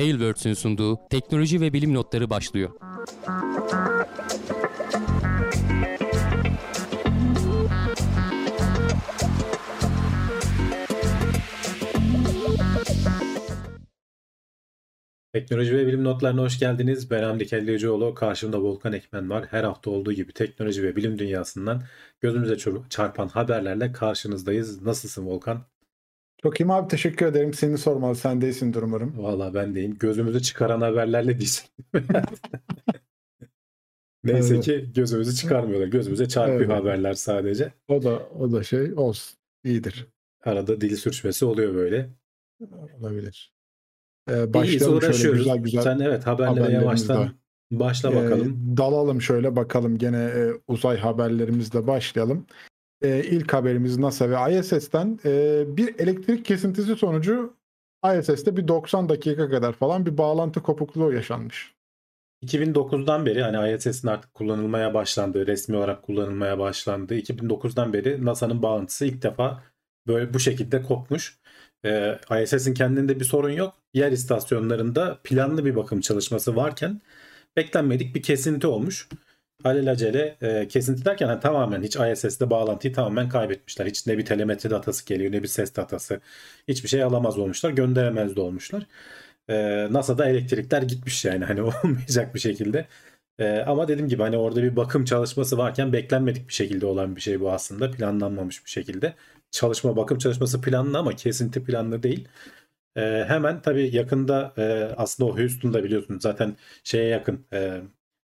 Tailwords'ün sunduğu teknoloji ve bilim notları başlıyor. Teknoloji ve bilim notlarına hoş geldiniz. Ben Hamdi Kelleycioğlu. Karşımda Volkan Ekmen var. Her hafta olduğu gibi teknoloji ve bilim dünyasından gözümüze çarpan haberlerle karşınızdayız. Nasılsın Volkan? Çok iyiyim abi teşekkür ederim. Seni sormalı. Sen değilsindir umarım. Valla ben deyim. Gözümüzü çıkaran haberlerle değilsin. Neyse evet. ki gözümüzü çıkarmıyorlar. Gözümüze çarpıyor evet. haberler sadece. O da o da şey olsun. İyidir. Arada dil sürçmesi oluyor böyle. Olabilir. Ee, başlayalım İyiyiz, şöyle güzel güzel. Sen evet haberlere yavaştan başla bakalım. Ee, dalalım şöyle bakalım gene e, uzay haberlerimizle başlayalım. E, ilk haberimiz NASA ve ISS'ten e, bir elektrik kesintisi sonucu ISS'te bir 90 dakika kadar falan bir bağlantı kopukluğu yaşanmış. 2009'dan beri hani ISS'in artık kullanılmaya başlandığı, resmi olarak kullanılmaya başlandığı 2009'dan beri NASA'nın bağlantısı ilk defa böyle bu şekilde kopmuş. Ee, ISS'in kendinde bir sorun yok. Yer istasyonlarında planlı bir bakım çalışması varken beklenmedik bir kesinti olmuş alelacele e, kesinti derken yani tamamen hiç ISS'de bağlantıyı tamamen kaybetmişler. Hiç ne bir telemetri datası geliyor ne bir ses datası. Hiçbir şey alamaz olmuşlar. Gönderemez de olmuşlar. E, NASA'da elektrikler gitmiş yani hani olmayacak bir şekilde. E, ama dediğim gibi hani orada bir bakım çalışması varken beklenmedik bir şekilde olan bir şey bu aslında. Planlanmamış bir şekilde. Çalışma bakım çalışması planlı ama kesinti planlı değil. E, hemen tabii yakında e, aslında o Houston'da biliyorsunuz zaten şeye yakın e,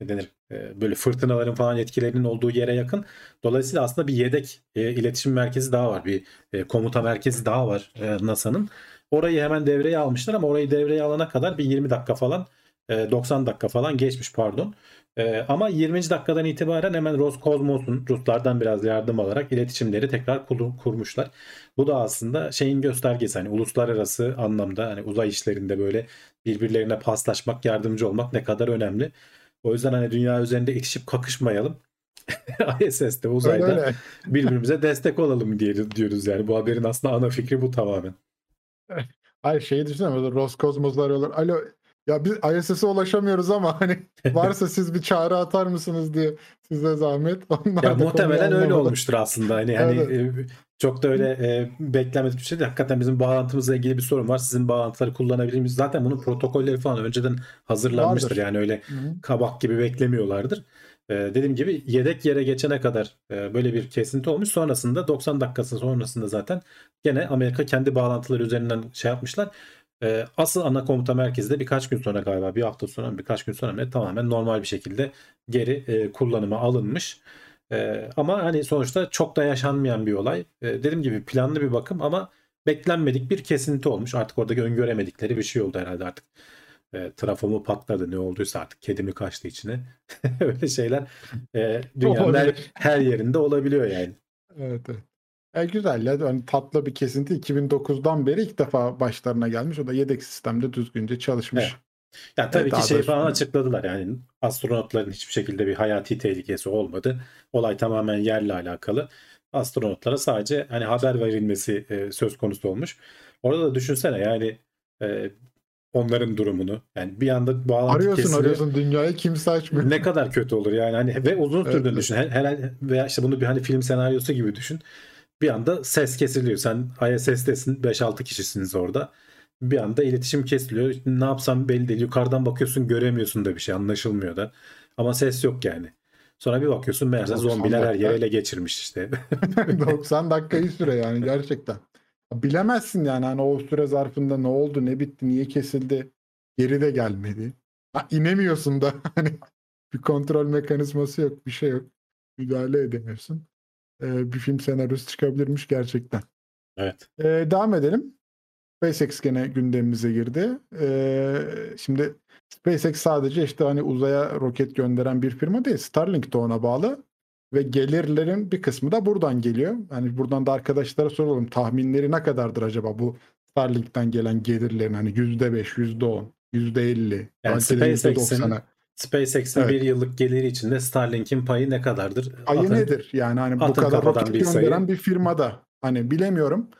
ne denir böyle fırtınaların falan etkilerinin olduğu yere yakın. Dolayısıyla aslında bir yedek e, iletişim merkezi daha var. Bir e, komuta merkezi daha var e, NASA'nın. Orayı hemen devreye almışlar ama orayı devreye alana kadar bir 20 dakika falan e, 90 dakika falan geçmiş pardon. E, ama 20. dakikadan itibaren hemen Roskosmos'un Ruslardan biraz yardım alarak iletişimleri tekrar kur, kurmuşlar. Bu da aslında şeyin göstergesi hani uluslararası anlamda hani uzay işlerinde böyle birbirlerine paslaşmak, yardımcı olmak ne kadar önemli. O yüzden hani dünya üzerinde itişip kakışmayalım. ISS'te uzayda öyle, öyle. birbirimize destek olalım diye diyoruz yani. Bu haberin aslında ana fikri bu tamamen. Ay şey düşünsene böyle Roskosmos'lar arıyorlar. Alo ya biz ISS'e ulaşamıyoruz ama hani varsa siz bir çağrı atar mısınız diye size zahmet. Onlar ya muhtemelen öyle olmuştur aslında. Hani hani evet. E, çok da öyle e, beklenmedik bir şey değil. Hakikaten bizim bağlantımızla ilgili bir sorun var. Sizin bağlantıları kullanabilir miyiz? Zaten bunun protokolleri falan önceden hazırlanmıştır. Vardır. Yani öyle Hı-hı. kabak gibi beklemiyorlardır. E, dediğim gibi yedek yere geçene kadar e, böyle bir kesinti olmuş. Sonrasında 90 dakikası sonrasında zaten gene Amerika kendi bağlantıları üzerinden şey yapmışlar. E, asıl ana komuta merkezde birkaç gün sonra galiba bir hafta sonra birkaç gün sonra tamamen normal bir şekilde geri e, kullanıma alınmış. Ee, ama hani sonuçta çok da yaşanmayan bir olay. Ee, dediğim gibi planlı bir bakım ama beklenmedik bir kesinti olmuş. Artık orada öngöremedikleri bir şey oldu herhalde artık. E, trafomu patladı ne olduysa artık kedi mi kaçtı içine. Öyle şeyler e, dünyanın her, her yerinde olabiliyor yani. Evet evet. E, güzel ya hani tatlı bir kesinti 2009'dan beri ilk defa başlarına gelmiş. O da yedek sistemde düzgünce çalışmış. Evet. Ya tabii evet, ki şey falan açıkladılar yani astronotların hiçbir şekilde bir hayati tehlikesi olmadı. Olay tamamen yerle alakalı. Astronotlara sadece hani haber verilmesi e, söz konusu olmuş. Orada da düşünsene yani e, onların durumunu. Yani bir anda bağlantı Arıyorsun kesiliyor. arıyorsun dünyayı kimse açmıyor. Ne kadar kötü olur yani hani ve uzun sürdüğünü evet. düşün. Herhalde veya işte bunu bir hani film senaryosu gibi düşün. Bir anda ses kesiliyor. Sen ISS'tesin 5-6 kişisiniz orada bir anda iletişim kesiliyor. Ne yapsam belli değil. Yukarıdan bakıyorsun göremiyorsun da bir şey anlaşılmıyor da. Ama ses yok yani. Sonra bir bakıyorsun meğerse zombiler her yere ele geçirmiş işte. 90 dakikayı süre yani gerçekten. Bilemezsin yani hani o süre zarfında ne oldu, ne bitti, niye kesildi, geri de gelmedi. Ha, inemiyorsun da hani bir kontrol mekanizması yok, bir şey yok. Müdahale edemiyorsun. Ee, bir film senaryosu çıkabilirmiş gerçekten. Evet. Ee, devam edelim. SpaceX gene gündemimize girdi. Ee, şimdi SpaceX sadece işte hani uzaya roket gönderen bir firma değil. Starlink de ona bağlı. Ve gelirlerin bir kısmı da buradan geliyor. Hani buradan da arkadaşlara soralım. Tahminleri ne kadardır acaba bu Starlink'ten gelen gelirlerin hani %5, %10, %50, yani SpaceX'in SpaceX'in evet. bir yıllık geliri içinde Starlink'in payı ne kadardır? Payı atın, nedir? Yani hani bu kadar roket bir gönderen sayı. bir firmada. Hani bilemiyorum.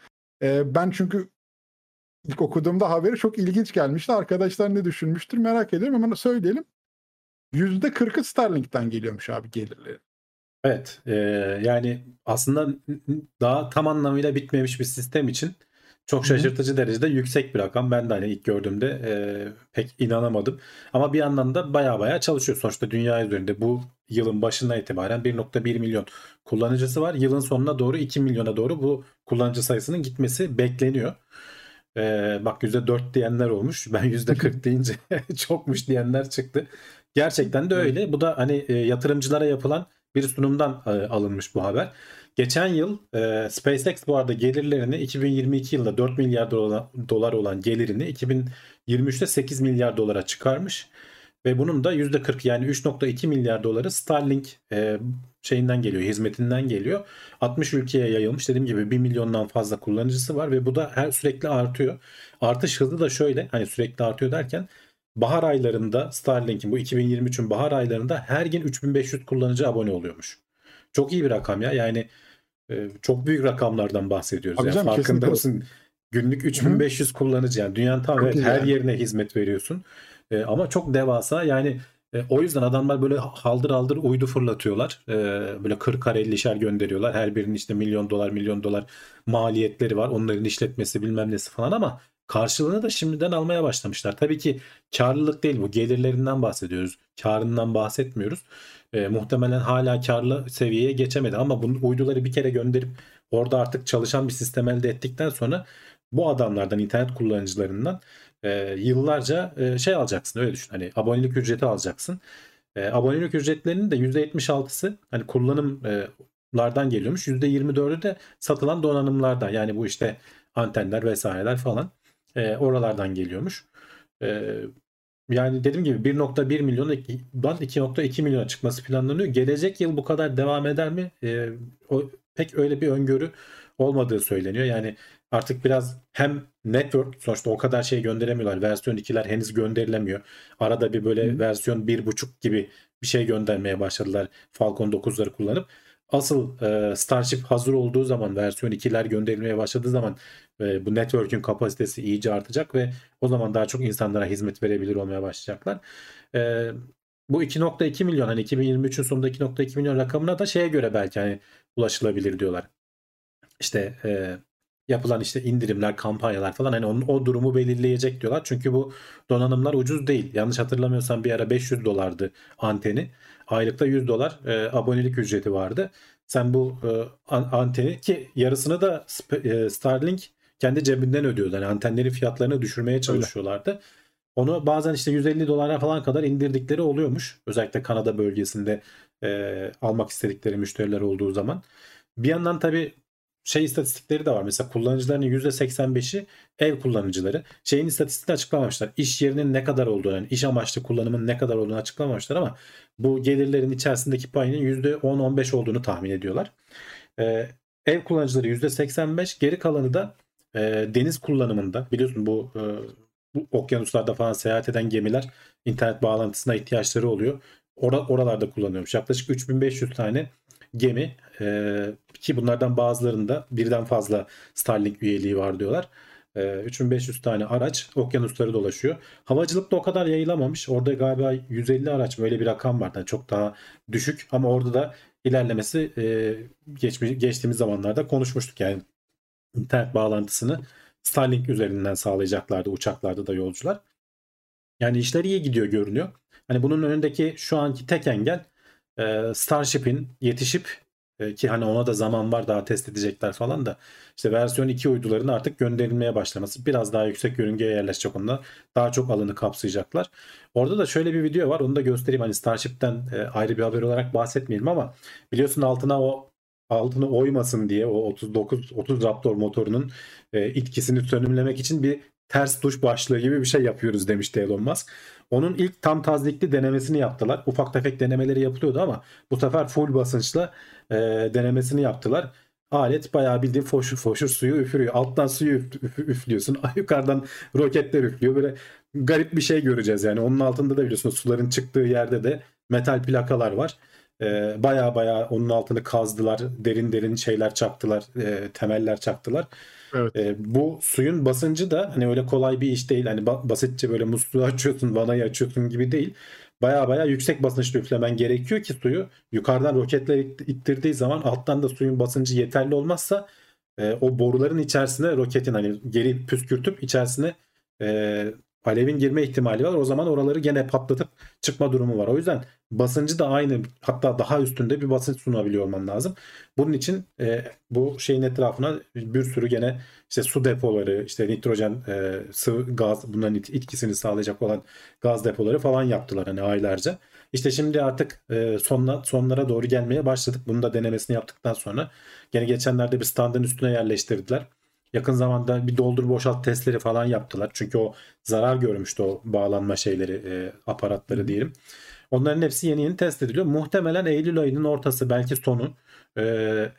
Ee, ben çünkü ilk okuduğumda haberi çok ilginç gelmişti. Arkadaşlar ne düşünmüştür merak ediyorum. Hemen söyleyelim. %40'ı Starlink'ten geliyormuş abi gelirleri. Evet, e, yani aslında daha tam anlamıyla bitmemiş bir sistem için çok şaşırtıcı derecede yüksek bir rakam. Ben de hani ilk gördüğümde e, pek inanamadım. Ama bir yandan da baya baya çalışıyor. Sonuçta dünya üzerinde bu yılın başından itibaren 1.1 milyon kullanıcısı var. Yılın sonuna doğru 2 milyona doğru bu kullanıcı sayısının gitmesi bekleniyor. E, bak %4 diyenler olmuş. Ben %40 deyince çokmuş diyenler çıktı. Gerçekten de öyle. Bu da hani e, yatırımcılara yapılan bir sunumdan e, alınmış bu haber. Geçen yıl e, SpaceX bu arada gelirlerini 2022 yılında 4 milyar dolar, olan gelirini 2023'te 8 milyar dolara çıkarmış. Ve bunun da %40 yani 3.2 milyar doları Starlink e, şeyinden geliyor, hizmetinden geliyor. 60 ülkeye yayılmış. Dediğim gibi 1 milyondan fazla kullanıcısı var ve bu da her sürekli artıyor. Artış hızı da şöyle hani sürekli artıyor derken bahar aylarında Starlink'in bu 2023'ün bahar aylarında her gün 3500 kullanıcı abone oluyormuş. Çok iyi bir rakam ya. Yani çok büyük rakamlardan bahsediyoruz. Tabii Yani canım, farkında kesinlikle. mısın? Günlük 3500 kullanıcı yani dünyanın tam evet, her yerine hizmet veriyorsun. E, ama çok devasa yani e, o yüzden adamlar böyle haldır haldır uydu fırlatıyorlar. E, böyle 40'ar 50'şer gönderiyorlar. Her birinin işte milyon dolar milyon dolar maliyetleri var. Onların işletmesi bilmem nesi falan ama karşılığını da şimdiden almaya başlamışlar. Tabii ki karlılık değil bu. Gelirlerinden bahsediyoruz. Karından bahsetmiyoruz. E, muhtemelen hala karlı seviyeye geçemedi ama bu uyduları bir kere gönderip orada artık çalışan bir sistem elde ettikten sonra bu adamlardan internet kullanıcılarından e, yıllarca e, şey alacaksın öyle düşün. Hani abonelik ücreti alacaksın. E, abonelik ücretlerinin de %76'sı hani kullanımlardan geliyormuş. %24'ü de satılan donanımlardan. Yani bu işte antenler vesaireler falan e, oralardan geliyormuş. E, yani dediğim gibi 1.1 milyondan 2.2 milyona çıkması planlanıyor. Gelecek yıl bu kadar devam eder mi? E, o pek öyle bir öngörü olmadığı söyleniyor. Yani artık biraz hem network sonuçta o kadar şey gönderemiyorlar. Versiyon 2'ler henüz gönderilemiyor. Arada bir böyle Hı. versiyon 1.5 gibi bir şey göndermeye başladılar Falcon 9'ları kullanıp. Asıl e, Starship hazır olduğu zaman versiyon 2'ler gönderilmeye başladığı zaman e, bu network'ün kapasitesi iyice artacak ve o zaman daha çok insanlara hizmet verebilir olmaya başlayacaklar. E, bu 2.2 milyon hani 2023'ün sonunda 2.2 milyon rakamına da şeye göre belki hani ulaşılabilir diyorlar. İşte e, yapılan işte indirimler, kampanyalar falan hani onun, o durumu belirleyecek diyorlar. Çünkü bu donanımlar ucuz değil. Yanlış hatırlamıyorsam bir ara 500 dolardı anteni. Aylıkta 100 dolar e, abonelik ücreti vardı. Sen bu e, an- anteni ki yarısını da Sp- e, Starlink kendi cebinden ödüyordu. Yani antenlerin fiyatlarını düşürmeye çalışıyorlardı. Onu bazen işte 150 dolara falan kadar indirdikleri oluyormuş. Özellikle Kanada bölgesinde e, almak istedikleri müşteriler olduğu zaman. Bir yandan tabii şey istatistikleri de var. Mesela kullanıcıların %85'i ev kullanıcıları. Şeyin istatistiğini açıklamamışlar. İş yerinin ne kadar olduğunu, yani iş amaçlı kullanımın ne kadar olduğunu açıklamamışlar ama bu gelirlerin içerisindeki payının %10-15 olduğunu tahmin ediyorlar. Ee, ev kullanıcıları %85, geri kalanı da e, deniz kullanımında. Biliyorsun bu, e, bu okyanuslarda falan seyahat eden gemiler internet bağlantısına ihtiyaçları oluyor. Ora, oralarda kullanıyormuş. Yaklaşık 3500 tane gemi e, ki bunlardan bazılarında birden fazla Starlink üyeliği var diyorlar. E, 3500 tane araç okyanusları dolaşıyor. Havacılıkta o kadar yayılamamış. Orada galiba 150 araç böyle bir rakam var. Yani çok daha düşük ama orada da ilerlemesi e, geçmiş, geçtiğimiz zamanlarda konuşmuştuk. Yani internet bağlantısını Starlink üzerinden sağlayacaklardı uçaklarda da yolcular. Yani işler iyi gidiyor görünüyor. Hani bunun önündeki şu anki tek engel e, Starship'in yetişip e, ki hani ona da zaman var daha test edecekler falan da işte versiyon 2 uyduların artık gönderilmeye başlaması biraz daha yüksek yörüngeye yerleşecek onlar daha çok alanı kapsayacaklar. Orada da şöyle bir video var onu da göstereyim hani Starship'ten e, ayrı bir haber olarak bahsetmeyelim ama biliyorsun altına o altını oymasın diye o 39 30 Raptor motorunun e, etkisini sönümlemek için bir ters tuş başlığı gibi bir şey yapıyoruz demişti Elon Musk. Onun ilk tam tazikli denemesini yaptılar. Ufak tefek denemeleri yapılıyordu ama bu sefer full basınçla e, denemesini yaptılar. Alet bayağı bildiğin foşur foşur suyu üfürüyor. Alttan suyu üf- üf- üflüyorsun. Yukarıdan roketler üflüyor. Böyle garip bir şey göreceğiz yani. Onun altında da biliyorsunuz suların çıktığı yerde de metal plakalar var. E, baya baya onun altını kazdılar. Derin derin şeyler çaktılar. e, temeller çaktılar. Evet. E, bu suyun basıncı da hani öyle kolay bir iş değil. Hani ba- basitçe böyle musluğu açıyorsun, vanayı açıyorsun gibi değil. Baya baya yüksek basınçlı üflemen gerekiyor ki suyu yukarıdan roketler it- ittirdiği zaman alttan da suyun basıncı yeterli olmazsa e, o boruların içerisine roketin hani geri püskürtüp içerisine e, alevin girme ihtimali var. O zaman oraları gene patlatıp çıkma durumu var. O yüzden basıncı da aynı hatta daha üstünde bir basınç sunabiliyor olman lazım. Bunun için e, bu şeyin etrafına bir sürü gene işte su depoları, işte nitrojen, e, sıvı gaz bunların etkisini sağlayacak olan gaz depoları falan yaptılar hani aylarca. İşte şimdi artık e, sonla, sonlara doğru gelmeye başladık. Bunu da denemesini yaptıktan sonra gene geçenlerde bir standın üstüne yerleştirdiler. Yakın zamanda bir doldur boşalt testleri falan yaptılar. Çünkü o zarar görmüştü o bağlanma şeyleri, e, aparatları diyelim. Onların hepsi yeni yeni test ediliyor. Muhtemelen Eylül ayının ortası belki sonu. e,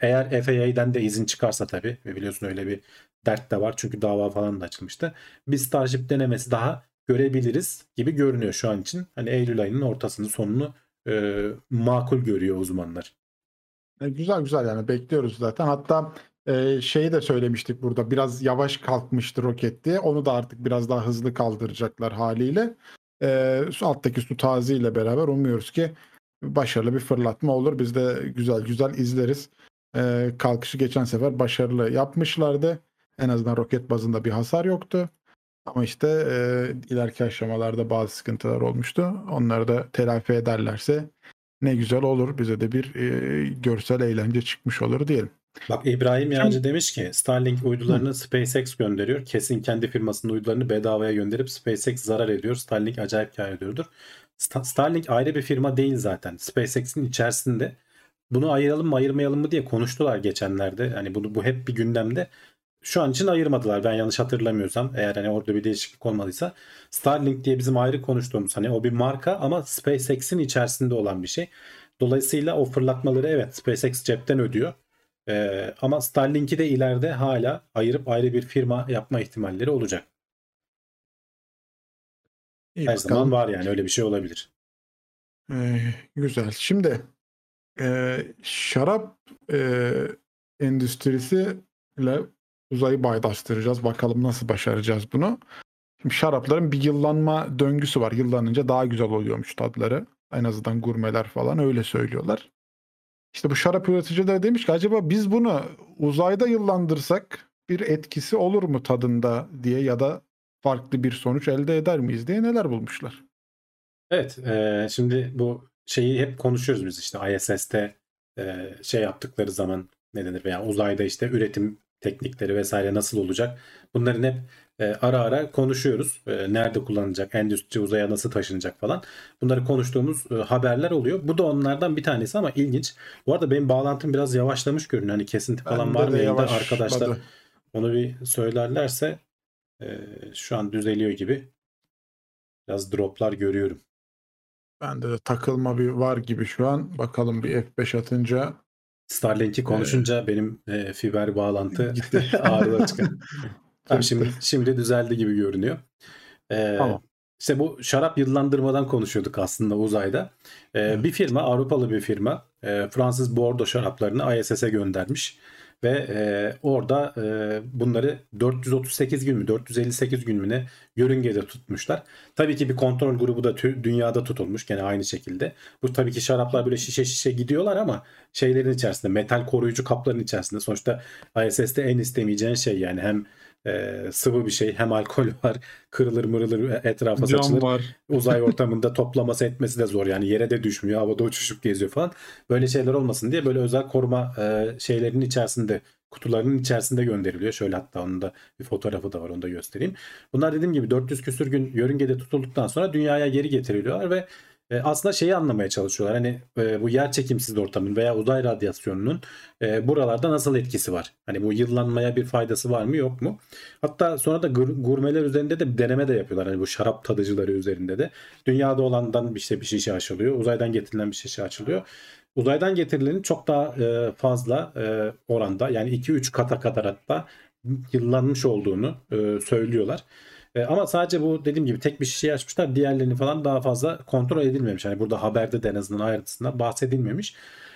eğer FAA'den de izin çıkarsa tabii. Ve biliyorsun öyle bir dert de var. Çünkü dava falan da açılmıştı. Bir Starship denemesi daha görebiliriz gibi görünüyor şu an için. Hani Eylül ayının ortasını sonunu e, makul görüyor uzmanlar. E, güzel güzel yani bekliyoruz zaten. Hatta e, şeyi de söylemiştik burada. Biraz yavaş kalkmıştı roket diye. Onu da artık biraz daha hızlı kaldıracaklar haliyle. E, su alttaki su taziyle beraber umuyoruz ki başarılı bir fırlatma olur. Biz de güzel güzel izleriz. E, kalkışı geçen sefer başarılı yapmışlardı. En azından roket bazında bir hasar yoktu. Ama işte e, ileriki aşamalarda bazı sıkıntılar olmuştu. Onları da telafi ederlerse ne güzel olur. Bize de bir e, görsel eğlence çıkmış olur diyelim. Bak İbrahim Yağcı demiş ki Starlink uydularını SpaceX gönderiyor. Kesin kendi firmasının uydularını bedavaya gönderip SpaceX zarar ediyor. Starlink acayip kar ediyordur. Sta- Starlink ayrı bir firma değil zaten. SpaceX'in içerisinde. Bunu ayıralım mı ayırmayalım mı diye konuştular geçenlerde. Hani bunu bu hep bir gündemde. Şu an için ayırmadılar ben yanlış hatırlamıyorsam. Eğer hani orada bir değişiklik olmadıysa. Starlink diye bizim ayrı konuştuğumuz hani o bir marka ama SpaceX'in içerisinde olan bir şey. Dolayısıyla o fırlatmaları evet SpaceX cepten ödüyor. Ee, ama Starlink'i de ileride hala ayırıp ayrı bir firma yapma ihtimalleri olacak. İyi Her bakalım. zaman var yani öyle bir şey olabilir. Ee, güzel. Şimdi e, şarap e, endüstrisiyle uzayı paylaştıracağız. Bakalım nasıl başaracağız bunu. Şimdi şarapların bir yıllanma döngüsü var. Yıllanınca daha güzel oluyormuş tadları. En azından gurmeler falan öyle söylüyorlar. İşte bu şarap üreticileri demiş ki acaba biz bunu uzayda yıllandırsak bir etkisi olur mu tadında diye ya da farklı bir sonuç elde eder miyiz diye neler bulmuşlar. Evet, e, şimdi bu şeyi hep konuşuyoruz biz işte ISS'te e, şey yaptıkları zaman ne denir veya uzayda işte üretim teknikleri vesaire nasıl olacak? Bunların hep e, ara ara konuşuyoruz. E, nerede kullanılacak, endüstri uzaya nasıl taşınacak falan. Bunları konuştuğumuz e, haberler oluyor. Bu da onlardan bir tanesi ama ilginç. Bu arada benim bağlantım biraz yavaşlamış görünüyor. Hani kesinti falan Bende var mı yayında? Arkadaşlar onu bir söylerlerse e, şu an düzeliyor gibi. Biraz droplar görüyorum. Bende de takılma bir var gibi şu an. Bakalım bir F5 atınca Starlink'i konuşunca benim e, fiber bağlantı ağrıda çıkar. Tamam, şimdi şimdi düzeldi gibi görünüyor. Ee, Tamam. İşte bu şarap yıllandırmadan konuşuyorduk aslında uzayda. Ee, Evet. Bir firma, Avrupalı bir firma, e, Fransız Bordeaux şaraplarını ISS'e göndermiş ve e, orada e, bunları 438 gün mü, 458 gün mü ne yörüngede tutmuşlar. Tabii ki bir kontrol grubu da tü- dünyada tutulmuş gene aynı şekilde. Bu tabii ki şaraplar böyle şişe şişe gidiyorlar ama şeylerin içerisinde, metal koruyucu kapların içerisinde. Sonuçta ISS'te en istemeyeceğin şey yani hem e, sıvı bir şey. Hem alkol var kırılır mırılır etrafa saçılır. cam var. uzay ortamında toplaması etmesi de zor. Yani yere de düşmüyor havada uçuşup geziyor falan. Böyle şeyler olmasın diye böyle özel koruma e, şeylerin içerisinde kutularının içerisinde gönderiliyor. Şöyle hatta onun da bir fotoğrafı da var onu da göstereyim. Bunlar dediğim gibi 400 küsür gün yörüngede tutulduktan sonra dünyaya geri getiriliyorlar ve e, aslında şeyi anlamaya çalışıyorlar hani e, bu yer çekimsiz ortamın veya uzay radyasyonunun e, buralarda nasıl etkisi var hani bu yıllanmaya bir faydası var mı yok mu Hatta sonra da gur- gurmeler üzerinde de bir deneme de yapıyorlar. Hani bu şarap tadıcıları üzerinde de. Dünyada olandan şey bir şişe açılıyor. Uzaydan getirilen bir şişe açılıyor. Uzaydan getirilenin çok daha e, fazla e, oranda yani 2-3 kata kadar hatta yıllanmış olduğunu e, söylüyorlar. E, ama sadece bu dediğim gibi tek bir şişeyi açmışlar. Diğerlerini falan daha fazla kontrol edilmemiş. Hani burada haberde de en azından ayrıntısından bahsedilmemiş.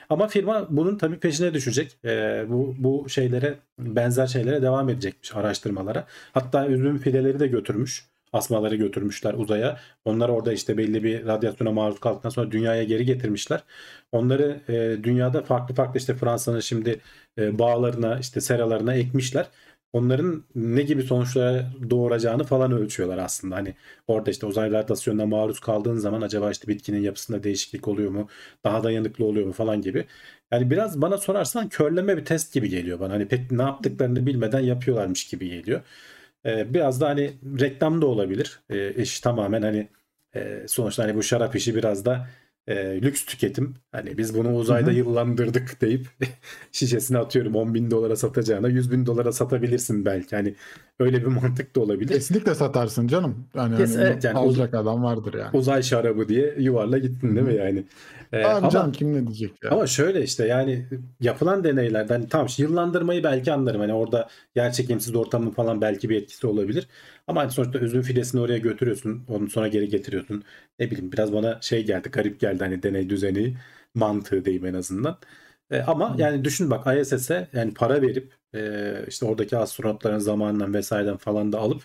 Ama firma bunun tabii peşine düşecek. Ee, bu bu şeylere benzer şeylere devam edecekmiş araştırmalara. Hatta üzüm fideleri de götürmüş. Asmaları götürmüşler uzaya. Onlar orada işte belli bir radyasyona maruz kaldıktan sonra dünyaya geri getirmişler. Onları e, dünyada farklı farklı işte Fransa'nın şimdi e, bağlarına işte seralarına ekmişler. Onların ne gibi sonuçlara doğuracağını falan ölçüyorlar aslında. Hani orada işte uzay radyasyonuna maruz kaldığın zaman acaba işte bitkinin yapısında değişiklik oluyor mu? Daha dayanıklı oluyor mu falan gibi. Yani biraz bana sorarsan körleme bir test gibi geliyor bana. Hani pek ne yaptıklarını bilmeden yapıyorlarmış gibi geliyor. Ee, biraz da hani reklam da olabilir. Ee, iş tamamen hani e, sonuçta hani bu şarap işi biraz da e, lüks tüketim. Hani biz bunu uzayda Hı hı. yıllandırdık deyip şişesini atıyorum 10 bin dolara satacağına 100 bin dolara satabilirsin belki. Hani öyle bir mantık da olabilir. Kesinlikle satarsın canım. Yani, Kes- hani evet, yani alacak adam vardır yani. Uzay şarabı diye yuvarla gittin değil mi yani? Ee, Abi ama, canım kim ne diyecek ya? ama şöyle işte yani yapılan deneylerden hani tamam yıllandırmayı belki anlarım. Hani orada yer çekimsiz ortamın falan belki bir etkisi olabilir. Ama hani sonuçta üzüm fidesini oraya götürüyorsun. Onu sonra geri getiriyorsun. Ne bileyim biraz bana şey geldi garip geldi hani deney düzeni mantığı diyeyim en azından. E, ama Hı. yani düşün bak ISS'e yani para verip e, işte oradaki astronotların zamanından vesaireden falan da alıp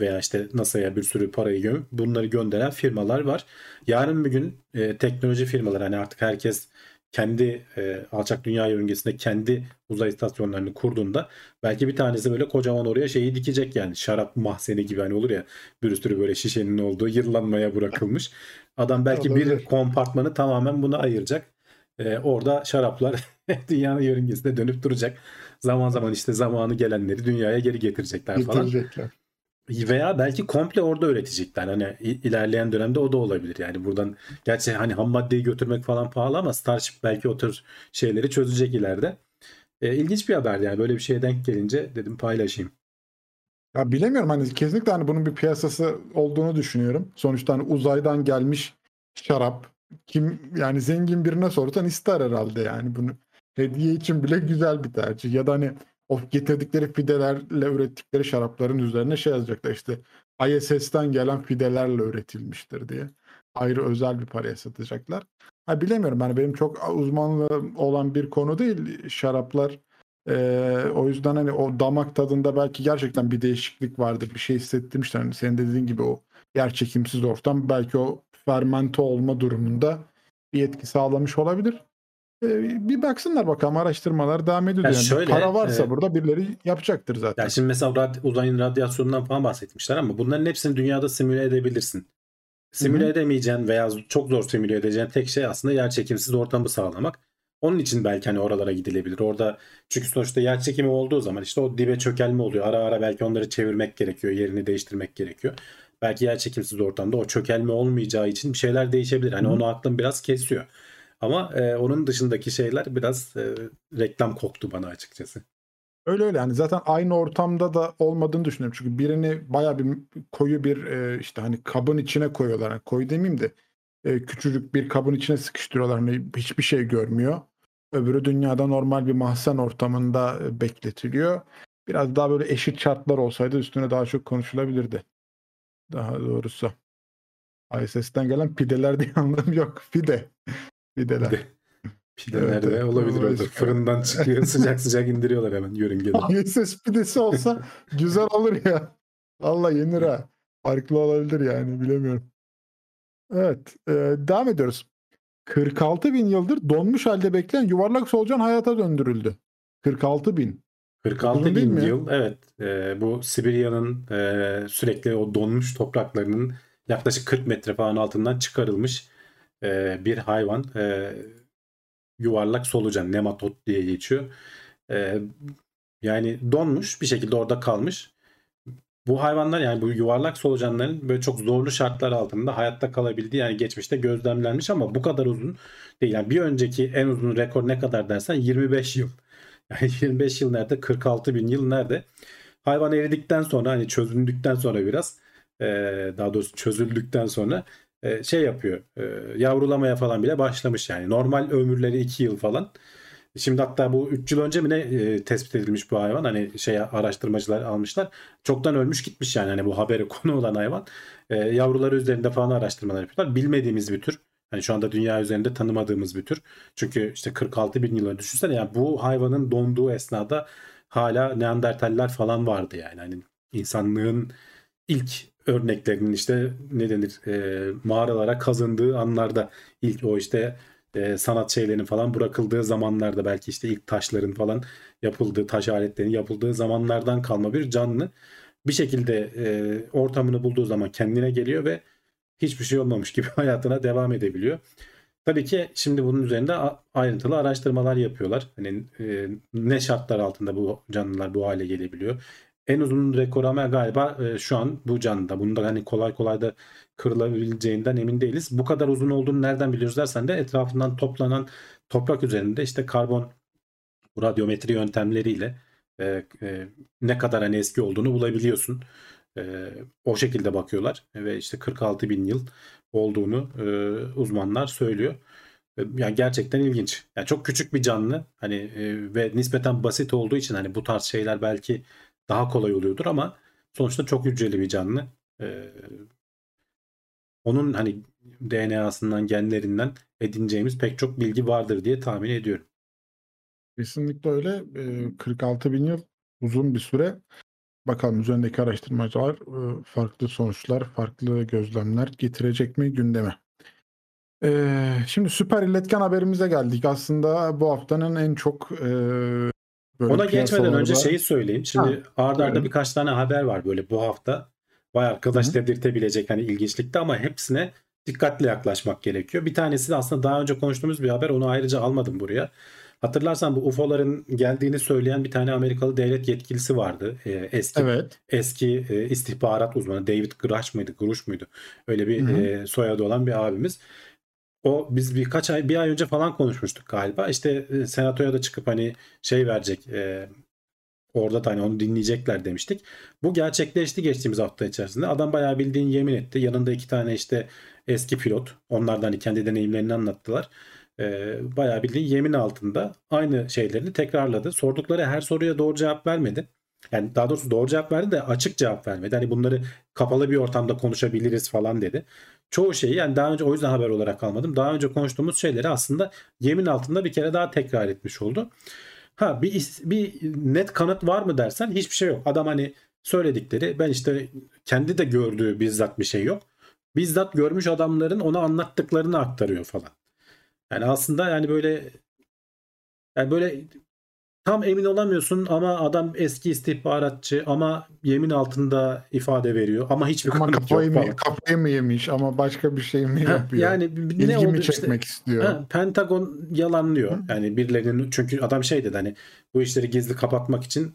veya işte NASA'ya bir sürü parayı gömüp bunları gönderen firmalar var. Yarın bir gün e, teknoloji firmaları hani artık herkes kendi e, alçak dünya yörüngesinde kendi uzay istasyonlarını kurduğunda belki bir tanesi böyle kocaman oraya şeyi dikecek yani şarap mahzeni gibi hani olur ya bir sürü böyle şişenin olduğu yıllanmaya bırakılmış. Adam belki bir kompartmanı tamamen buna ayıracak. E, orada şaraplar dünyanın yörüngesinde dönüp duracak. Zaman zaman işte zamanı gelenleri dünyaya geri getirecekler falan. Getirecekler. Veya belki komple orada üretecekler. Hani ilerleyen dönemde o da olabilir. Yani buradan gerçi hani ham maddeyi götürmek falan pahalı ama Starship belki o tür şeyleri çözecek ileride. E, ilginç bir haber yani böyle bir şeye denk gelince dedim paylaşayım. Ya bilemiyorum hani kesinlikle hani bunun bir piyasası olduğunu düşünüyorum. Sonuçta hani uzaydan gelmiş şarap kim yani zengin birine sorsan ister herhalde yani bunu. Hediye için bile güzel bir tercih. Ya da hani o getirdikleri fidelerle ürettikleri şarapların üzerine şey yazacaklar işte ISS'ten gelen fidelerle üretilmiştir diye. Ayrı özel bir paraya satacaklar. Ha bilemiyorum yani benim çok uzmanlığım olan bir konu değil şaraplar. Ee, o yüzden hani o damak tadında belki gerçekten bir değişiklik vardır. Bir şey hissettirmişler. Hani senin dediğin gibi o yer çekimsiz ortam belki o fermente olma durumunda bir etki sağlamış olabilir. Ee, bir baksınlar bakalım araştırmalar devam ediyor. Ya Yani şöyle, para varsa e, burada birileri yapacaktır zaten. Yani şimdi mesela rad- uzayın radyasyonundan falan bahsetmişler ama bunların hepsini dünyada simüle edebilirsin. Simüle Hı hı. edemeyeceğin veya çok zor simüle edeceğin tek şey aslında yer çekimsiz ortamı sağlamak. Onun için belki hani oralara gidilebilir. Orada çünkü sonuçta yer çekimi olduğu zaman işte o dibe çökelme oluyor. Ara ara belki onları çevirmek gerekiyor. Yerini değiştirmek gerekiyor. Belki yer çekimsiz ortamda o çökelme olmayacağı için bir şeyler değişebilir. Hani Hı hı. onu aklım biraz kesiyor. Ama e, onun dışındaki şeyler biraz e, reklam koktu bana açıkçası. Öyle öyle yani zaten aynı ortamda da olmadığını düşünüyorum. Çünkü birini baya bir koyu bir e, işte hani kabın içine koyuyorlar. Yani koyu demeyeyim de e, küçücük bir kabın içine sıkıştırıyorlar. Hani hiçbir şey görmüyor. Öbürü dünyada normal bir mahzen ortamında e, bekletiliyor. Biraz daha böyle eşit şartlar olsaydı üstüne daha çok konuşulabilirdi. Daha doğrusu. ISS'ten gelen pideler diye anlamı yok. Fide. Fideler. Pide. Pide Evet, nerede evet. olabilir orada. Fırından çıkıyor sıcak sıcak indiriyorlar hemen yörüngeden. ISS pidesi olsa güzel olur ya. Valla yenir ha. Farklı olabilir yani bilemiyorum. Evet. e, devam ediyoruz. 46 bin yıldır donmuş halde bekleyen yuvarlak solucan hayata döndürüldü. 46 bin. 46 Uzun bin yıl evet e, bu Sibirya'nın e, sürekli o donmuş topraklarının yaklaşık 40 metre falan altından çıkarılmış e, bir hayvan. E, yuvarlak solucan nematot diye geçiyor. E, yani donmuş bir şekilde orada kalmış. Bu hayvanlar yani bu yuvarlak solucanların böyle çok zorlu şartlar altında hayatta kalabildiği yani geçmişte gözlemlenmiş ama bu kadar uzun değil. Yani bir önceki en uzun rekor ne kadar dersen 25 yıl. Yani 25 yıl nerede? 46 bin yıl nerede? Hayvan eridikten sonra hani çözüldükten sonra biraz daha doğrusu çözüldükten sonra e, şey yapıyor. e, Yavrulamaya falan bile başlamış yani. Normal ömürleri 2 yıl falan. Şimdi hatta bu 3 yıl önce mi ne e, tespit edilmiş bu hayvan? Hani şey araştırmacılar almışlar. Çoktan ölmüş gitmiş yani hani bu habere konu olan hayvan. E, yavruları üzerinde falan araştırmalar yapıyorlar. Bilmediğimiz bir tür. Hani şu anda dünya üzerinde tanımadığımız bir tür. Çünkü işte 46 bin yıla düşünsene yani bu hayvanın donduğu esnada hala Neandertaller falan vardı yani. Hani insanlığın ilk örneklerinin işte ne denir e, mağaralara kazındığı anlarda ilk o işte e, sanat şeylerinin falan bırakıldığı zamanlarda belki işte ilk taşların falan yapıldığı taş aletlerin yapıldığı zamanlardan kalma bir canlı bir şekilde e, ortamını bulduğu zaman kendine geliyor ve hiçbir şey olmamış gibi hayatına devam edebiliyor. Tabii ki şimdi bunun üzerinde ayrıntılı araştırmalar yapıyorlar. Hani e, ne şartlar altında bu canlılar bu hale gelebiliyor. En uzun rekor ama galiba e, şu an bu canlıda. Bunu da hani kolay kolay da kırılabileceğinden emin değiliz. Bu kadar uzun olduğunu nereden biliyoruz dersen de etrafından toplanan toprak üzerinde işte karbon radyometri yöntemleriyle e, e, ne kadar hani eski olduğunu bulabiliyorsun. E, o şekilde bakıyorlar ve işte 46 bin yıl olduğunu e, uzmanlar söylüyor. E, Yani gerçekten ilginç. Yani çok küçük bir canlı hani e, ve nispeten basit olduğu için hani bu tarz şeyler belki daha kolay oluyordur ama sonuçta çok hücreli bir canlı. E, onun hani DNA'sından, genlerinden edineceğimiz pek çok bilgi vardır diye tahmin ediyorum. Kesinlikle öyle. Ee, 46 bin yıl uzun bir süre. Bakalım üzerindeki araştırmacılar e, farklı sonuçlar, farklı gözlemler getirecek mi gündeme? Ee, şimdi süper iletken haberimize geldik. Aslında bu haftanın en çok e, böyle Ona geçmeden önce piyasalarda- şeyi söyleyeyim. Şimdi arda arda buyurun. birkaç tane haber var böyle bu hafta. Vay arkadaş Hı hı. dedirtebilecek hani ilginçlikte ama hepsine dikkatli yaklaşmak gerekiyor. Bir tanesi de aslında daha önce konuştuğumuz bir haber. Onu ayrıca almadım buraya. Hatırlarsan bu UFO'ların geldiğini söyleyen bir tane Amerikalı devlet yetkilisi vardı. Ee, eski Evet. eski e, istihbarat uzmanı David Grush mıydı? Grush muydu? Öyle bir Hı hı. e, soyadı olan bir abimiz. O biz birkaç ay bir ay önce falan konuşmuştuk galiba. İşte e, senatoya da çıkıp hani şey verecek e, orada da hani onu dinleyecekler demiştik. Bu gerçekleşti geçtiğimiz hafta içerisinde. Adam bayağı bildiğin yemin etti. Yanında iki tane işte eski pilot. Onlar da hani kendi deneyimlerini anlattılar. E, bayağı bildiğin yemin altında aynı şeylerini tekrarladı. Sordukları her soruya doğru cevap vermedi. Yani daha doğrusu doğru cevap verdi de açık cevap vermedi. Hani bunları kapalı bir ortamda konuşabiliriz falan dedi. Çoğu şeyi yani daha önce o yüzden haber olarak almadım. Daha önce konuştuğumuz şeyleri aslında yemin altında bir kere daha tekrar etmiş oldu. Ha bir bir net kanıt var mı dersen hiçbir şey yok. Adam hani söyledikleri ben işte kendi de gördüğü bizzat bir şey yok. Bizzat görmüş adamların ona anlattıklarını aktarıyor falan. Yani aslında yani böyle yani böyle tam emin olamıyorsun ama adam eski istihbaratçı ama yemin altında ifade veriyor ama hiçbir Ama kafayı yok mı, kafayı mı yemiş ama başka bir şey mi Ha, yapıyor? yani ne İlgimi oldu işte- çekmek istiyor. Ha, Pentagon yalanlıyor. Hı. Yani birilerinin çünkü adam şey dedi hani bu işleri gizli kapatmak için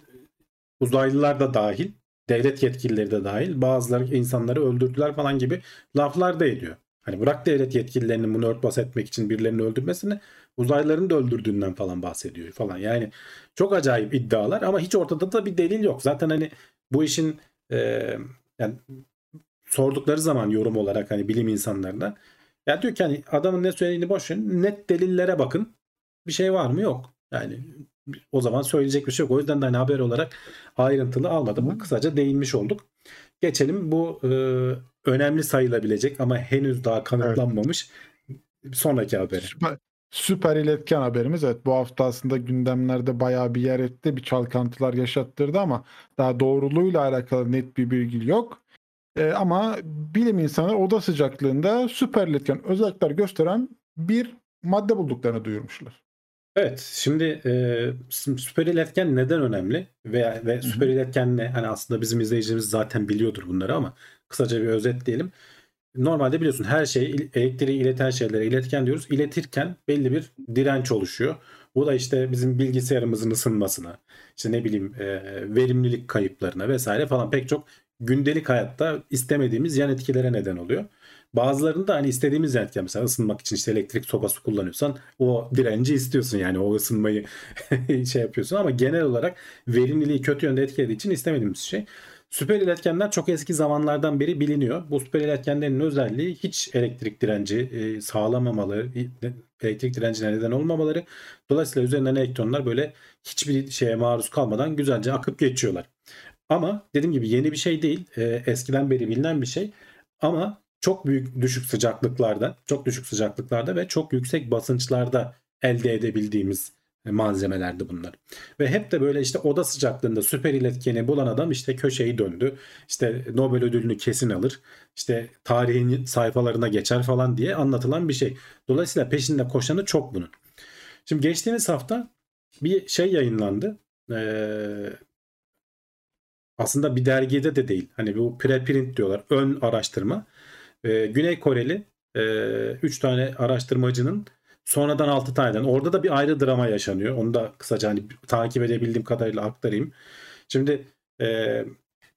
uzaylılar da dahil, devlet yetkilileri de dahil bazıları insanları öldürdüler falan gibi laflar da ediyor. Hani bırak devlet yetkililerinin bunu örtbas etmek için birilerini öldürmesini uzaylıların da öldürdüğünden falan bahsediyor falan. Yani çok acayip iddialar ama hiç ortada da bir delil yok. Zaten hani bu işin e, yani sordukları zaman yorum olarak hani bilim insanlarına ya diyor ki hani adamın ne söylediğini boş verin. Net delillere bakın. Bir şey var mı? Yok. Yani o zaman söyleyecek bir şey yok. O yüzden de hani haber olarak ayrıntılı almadım. Hı. Kısaca değinmiş olduk. Geçelim bu e, önemli sayılabilecek ama henüz daha kanıtlanmamış sonraki habere. Süper, süper iletken haberimiz. Evet bu hafta aslında gündemlerde bayağı bir yer etti. Bir çalkantılar yaşattırdı ama daha doğruluğuyla alakalı net bir bilgi yok. Ee, ama bilim insanı oda sıcaklığında süper iletken özellikler gösteren bir madde bulduklarını duyurmuşlar. Evet, şimdi e, sü- süper iletken neden önemli veya ve süper iletken ne? Hani aslında bizim izleyicilerimiz zaten biliyordur bunları ama kısaca bir özetleyelim. Normalde biliyorsun her şey elektriği ileten şeylere iletken diyoruz. İletirken belli bir direnç oluşuyor. Bu da işte bizim bilgisayarımızın ısınmasına, işte ne bileyim e, verimlilik kayıplarına vesaire falan pek çok gündelik hayatta istemediğimiz yan etkilere neden oluyor. Bazılarında hani istediğimiz yan etkiler mesela ısınmak için işte elektrik sobası kullanıyorsan o direnci istiyorsun yani o ısınmayı şey yapıyorsun ama genel olarak verimliliği kötü yönde etkilediği için istemediğimiz şey. Süper iletkenler çok eski zamanlardan beri biliniyor. Bu süper iletkenlerin özelliği hiç elektrik direnci e, sağlamamaları, elektrik direncine neden olmamaları. Dolayısıyla üzerinden elektronlar böyle hiçbir şeye maruz kalmadan güzelce akıp geçiyorlar. Ama dediğim gibi yeni bir şey değil. E, eskiden beri bilinen bir şey. Ama çok büyük düşük sıcaklıklarda, çok düşük sıcaklıklarda ve çok yüksek basınçlarda elde edebildiğimiz malzemelerdi bunlar. Ve hep de böyle işte oda sıcaklığında süper iletkeni bulan adam işte köşeyi döndü. İşte Nobel ödülünü kesin alır. İşte tarihin sayfalarına geçer falan diye anlatılan bir şey. Dolayısıyla peşinde koşanı çok bunun. Şimdi geçtiğimiz hafta bir şey yayınlandı. Ee, aslında bir dergide de değil. Hani bu preprint diyorlar. Ön araştırma. Ee, Güney Koreli 3 tane araştırmacının sonradan 6 taneden. Orada da bir ayrı drama yaşanıyor. Onu da kısaca hani takip edebildiğim kadarıyla aktarayım. Şimdi e,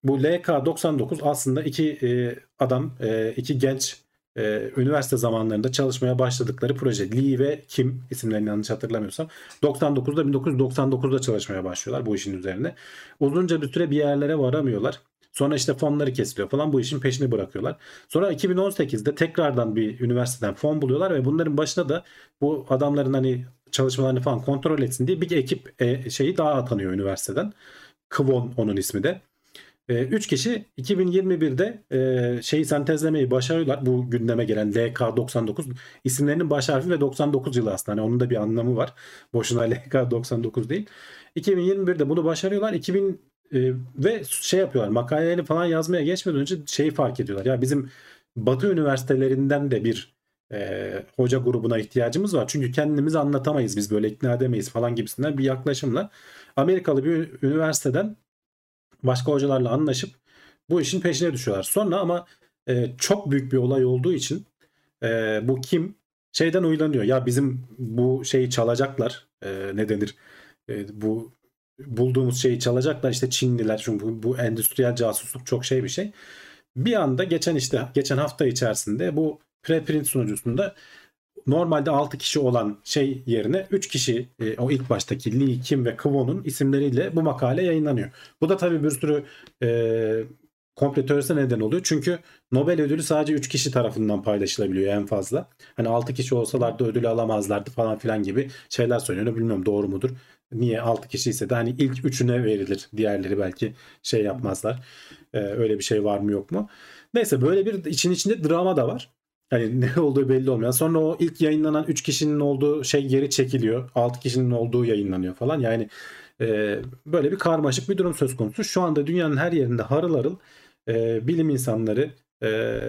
bu LK99 aslında iki e, adam, e, iki genç e, üniversite zamanlarında çalışmaya başladıkları proje. Lee ve Kim isimlerini yanlış hatırlamıyorsam 99'da 1999'da çalışmaya başlıyorlar bu işin üzerine. Uzunca bir süre bir yerlere varamıyorlar. Sonra işte fonları kesiliyor falan bu işin peşini bırakıyorlar. Sonra 2018'de tekrardan bir üniversiteden fon buluyorlar ve bunların başına da bu adamların hani çalışmalarını falan kontrol etsin diye bir ekip e, şeyi daha atanıyor üniversiteden. Kvon onun ismi de. 3 kişi 2021'de e, şeyi sentezlemeyi başarıyorlar. Bu gündeme gelen LK99 isimlerinin baş harfi ve 99 yılı aslında. Hani onun da bir anlamı var. Boşuna LK99 değil. 2021'de bunu başarıyorlar. 2000 e, ve şey yapıyorlar. Makaleleri falan yazmaya geçmeden önce şeyi fark ediyorlar. Ya bizim Batı üniversitelerinden de bir e, hoca grubuna ihtiyacımız var. Çünkü kendimizi anlatamayız biz böyle ikna edemeyiz falan gibisinden bir yaklaşımla Amerikalı bir üniversiteden başka hocalarla anlaşıp bu işin peşine düşüyorlar. Sonra ama e, çok büyük bir olay olduğu için e, bu kim şeyden uylanıyor. Ya bizim bu şeyi çalacaklar. E, ne denir? E, bu bulduğumuz şeyi çalacaklar işte Çinliler çünkü bu, bu endüstriyel casusluk çok şey bir şey. Bir anda geçen işte geçen hafta içerisinde bu preprint sunucusunda normalde 6 kişi olan şey yerine 3 kişi e, o ilk baştaki Lee, Kim ve Kwon'un isimleriyle bu makale yayınlanıyor. Bu da tabii bir sürü e, komple teorisine neden oluyor. Çünkü Nobel ödülü sadece 3 kişi tarafından paylaşılabiliyor en fazla. Hani 6 kişi olsalardı ödülü alamazlardı falan filan gibi şeyler söyleniyor. Bilmiyorum doğru mudur? Niye 6 kişi ise de hani ilk üçüne verilir. Diğerleri belki şey yapmazlar. Ee, öyle bir şey var mı yok mu? Neyse böyle bir için içinde drama da var. Hani ne olduğu belli olmuyor. Sonra o ilk yayınlanan 3 kişinin olduğu şey geri çekiliyor. 6 kişinin olduğu yayınlanıyor falan. Yani e, böyle bir karmaşık bir durum söz konusu. Şu anda dünyanın her yerinde harıl harıl e, bilim insanları, e,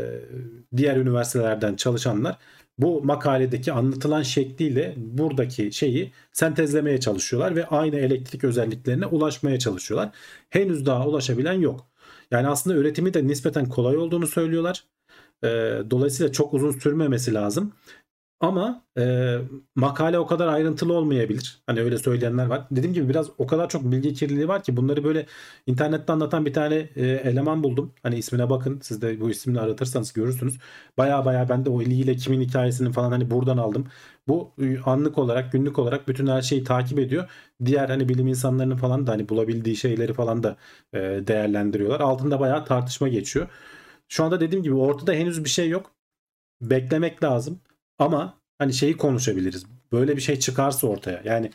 diğer üniversitelerden çalışanlar bu makaledeki anlatılan şekliyle buradaki şeyi sentezlemeye çalışıyorlar ve aynı elektrik özelliklerine ulaşmaya çalışıyorlar. Henüz daha ulaşabilen yok. Yani aslında üretimi de nispeten kolay olduğunu söylüyorlar. E, dolayısıyla çok uzun sürmemesi lazım. Ama e, makale o kadar ayrıntılı olmayabilir. Hani öyle söyleyenler var. Dediğim gibi biraz o kadar çok bilgi kirliliği var ki bunları böyle internette anlatan bir tane e, eleman buldum. Hani ismine bakın. Siz de bu ismini aratırsanız görürsünüz. Baya baya ben de o ile kimin hikayesini falan hani buradan aldım. Bu e, anlık olarak, günlük olarak bütün her şeyi takip ediyor. Diğer hani bilim insanlarının falan da hani bulabildiği şeyleri falan da e, değerlendiriyorlar. Altında bayağı tartışma geçiyor. Şu anda dediğim gibi ortada henüz bir şey yok. Beklemek lazım. Ama hani şeyi konuşabiliriz. Böyle bir şey çıkarsa ortaya. Yani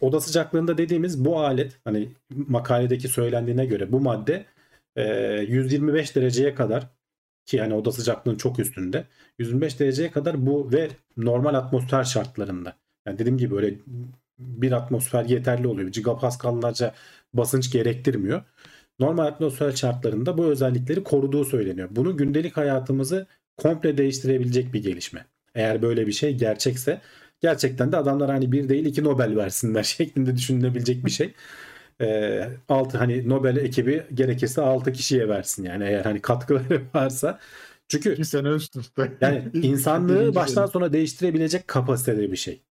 oda sıcaklığında dediğimiz bu alet hani makaledeki söylendiğine göre bu madde 125 e, dereceye kadar ki yani oda sıcaklığının çok üstünde 125 dereceye kadar bu ve normal atmosfer şartlarında. Yani dediğim gibi böyle bir atmosfer yeterli oluyor. Gigapascallarca basınç gerektirmiyor. Normal atmosfer şartlarında bu özellikleri koruduğu söyleniyor. Bunu gündelik hayatımızı komple değiştirebilecek bir gelişme. Eğer böyle bir şey gerçekse gerçekten de adamlar hani bir değil iki Nobel versinler şeklinde düşünülebilecek bir şey. E, altı hani Nobel ekibi gerekirse 6 kişiye versin yani eğer hani katkıları varsa. Çünkü bir sene üst üste. Yani insanlığı baştan sona değiştirebilecek kapasitede bir şey.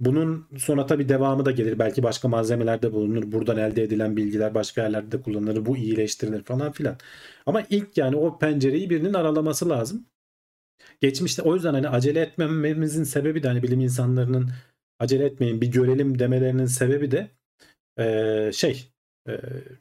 Bunun sonra tabii devamı da gelir. Belki başka malzemelerde bulunur. Buradan elde edilen bilgiler başka yerlerde de kullanılır. Bu iyileştirilir falan filan. Ama ilk yani o pencereyi birinin aralaması lazım geçmişte o yüzden hani acele etmememizin sebebi de hani bilim insanlarının acele etmeyin bir görelim demelerinin sebebi de e, şey e,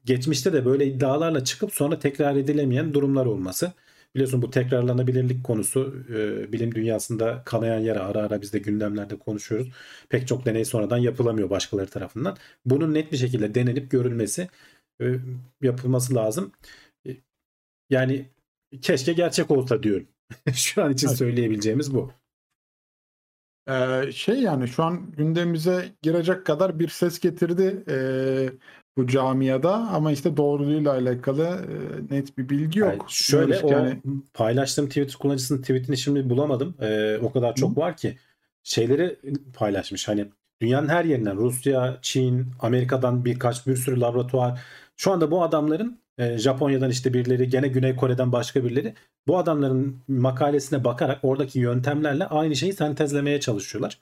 geçmişte de böyle iddialarla çıkıp sonra tekrar edilemeyen durumlar olması. Biliyorsun bu tekrarlanabilirlik konusu e, bilim dünyasında kanayan yara ara ara biz de gündemlerde konuşuyoruz. Pek çok deney sonradan yapılamıyor başkaları tarafından. Bunun net bir şekilde denenip görülmesi e, yapılması lazım. E, yani keşke gerçek olsa diyorum. Şu an için Evet. söyleyebileceğimiz bu. Ee, şey yani şu an gündemimize girecek kadar bir ses getirdi ee, bu camiada ama işte doğruluğuyla alakalı ee, net bir bilgi yok. Yani şöyle Diyoruz o ki hani- paylaştığım Twitter kullanıcısının tweetini şimdi bulamadım. Ee, o kadar çok var ki şeyleri paylaşmış. Hani dünyanın her yerinden Rusya, Çin, Amerika'dan birkaç bir sürü laboratuvar. Şu anda bu adamların e, Japonya'dan işte birileri, gene Güney Kore'den başka birileri bu adamların makalesine bakarak oradaki yöntemlerle aynı şeyi sentezlemeye çalışıyorlar.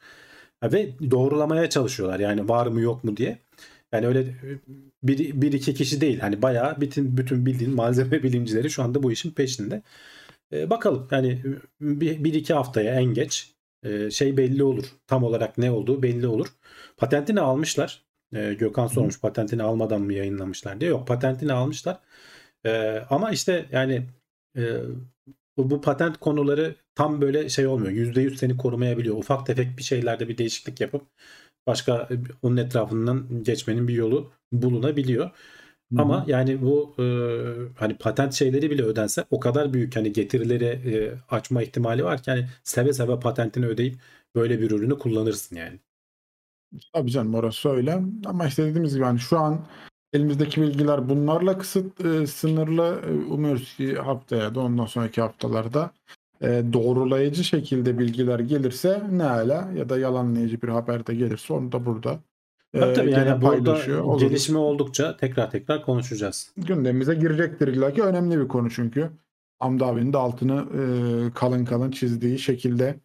Ve doğrulamaya çalışıyorlar yani var mı yok mu diye. Yani öyle e, bir, bir iki kişi değil. Hani bayağı bütün bütün bildiğin malzeme bilimcileri şu anda bu işin peşinde. Ee, bakalım yani bir, bir iki haftaya en geç e, şey belli olur. Tam olarak ne olduğu belli olur. Patentini almışlar. Ee, Gökhan sormuş patentini almadan mı yayınlamışlar diye. Yok patentini almışlar. Ee, ama işte yani e, bu, bu patent konuları tam böyle şey olmuyor. %100 seni korumayabiliyor. Ufak tefek bir şeylerde bir değişiklik yapıp başka e, onun etrafından geçmenin bir yolu bulunabiliyor. Ama yani bu e, hani patent şeyleri bile ödense o kadar büyük hani getirileri e, açma ihtimali var ki hani seve seve patentini ödeyip böyle bir ürünü kullanırsın yani. Tabii canım orası öyle. Ama işte dediğimiz gibi hani şu an elimizdeki bilgiler bunlarla kısıt e, sınırlı. E, Umuyoruz ki haftaya da ondan sonraki haftalarda e, doğrulayıcı şekilde bilgiler gelirse ne ala ya da yalanlayıcı bir haber de gelirse onu da burada e, Tabii tabii yani burada paylaşıyor oluruz. gelişme oldukça tekrar tekrar konuşacağız. gündemimize girecektir illa ki. Önemli bir konu çünkü. Hamdi abinin de altını e, kalın kalın çizdiği şekilde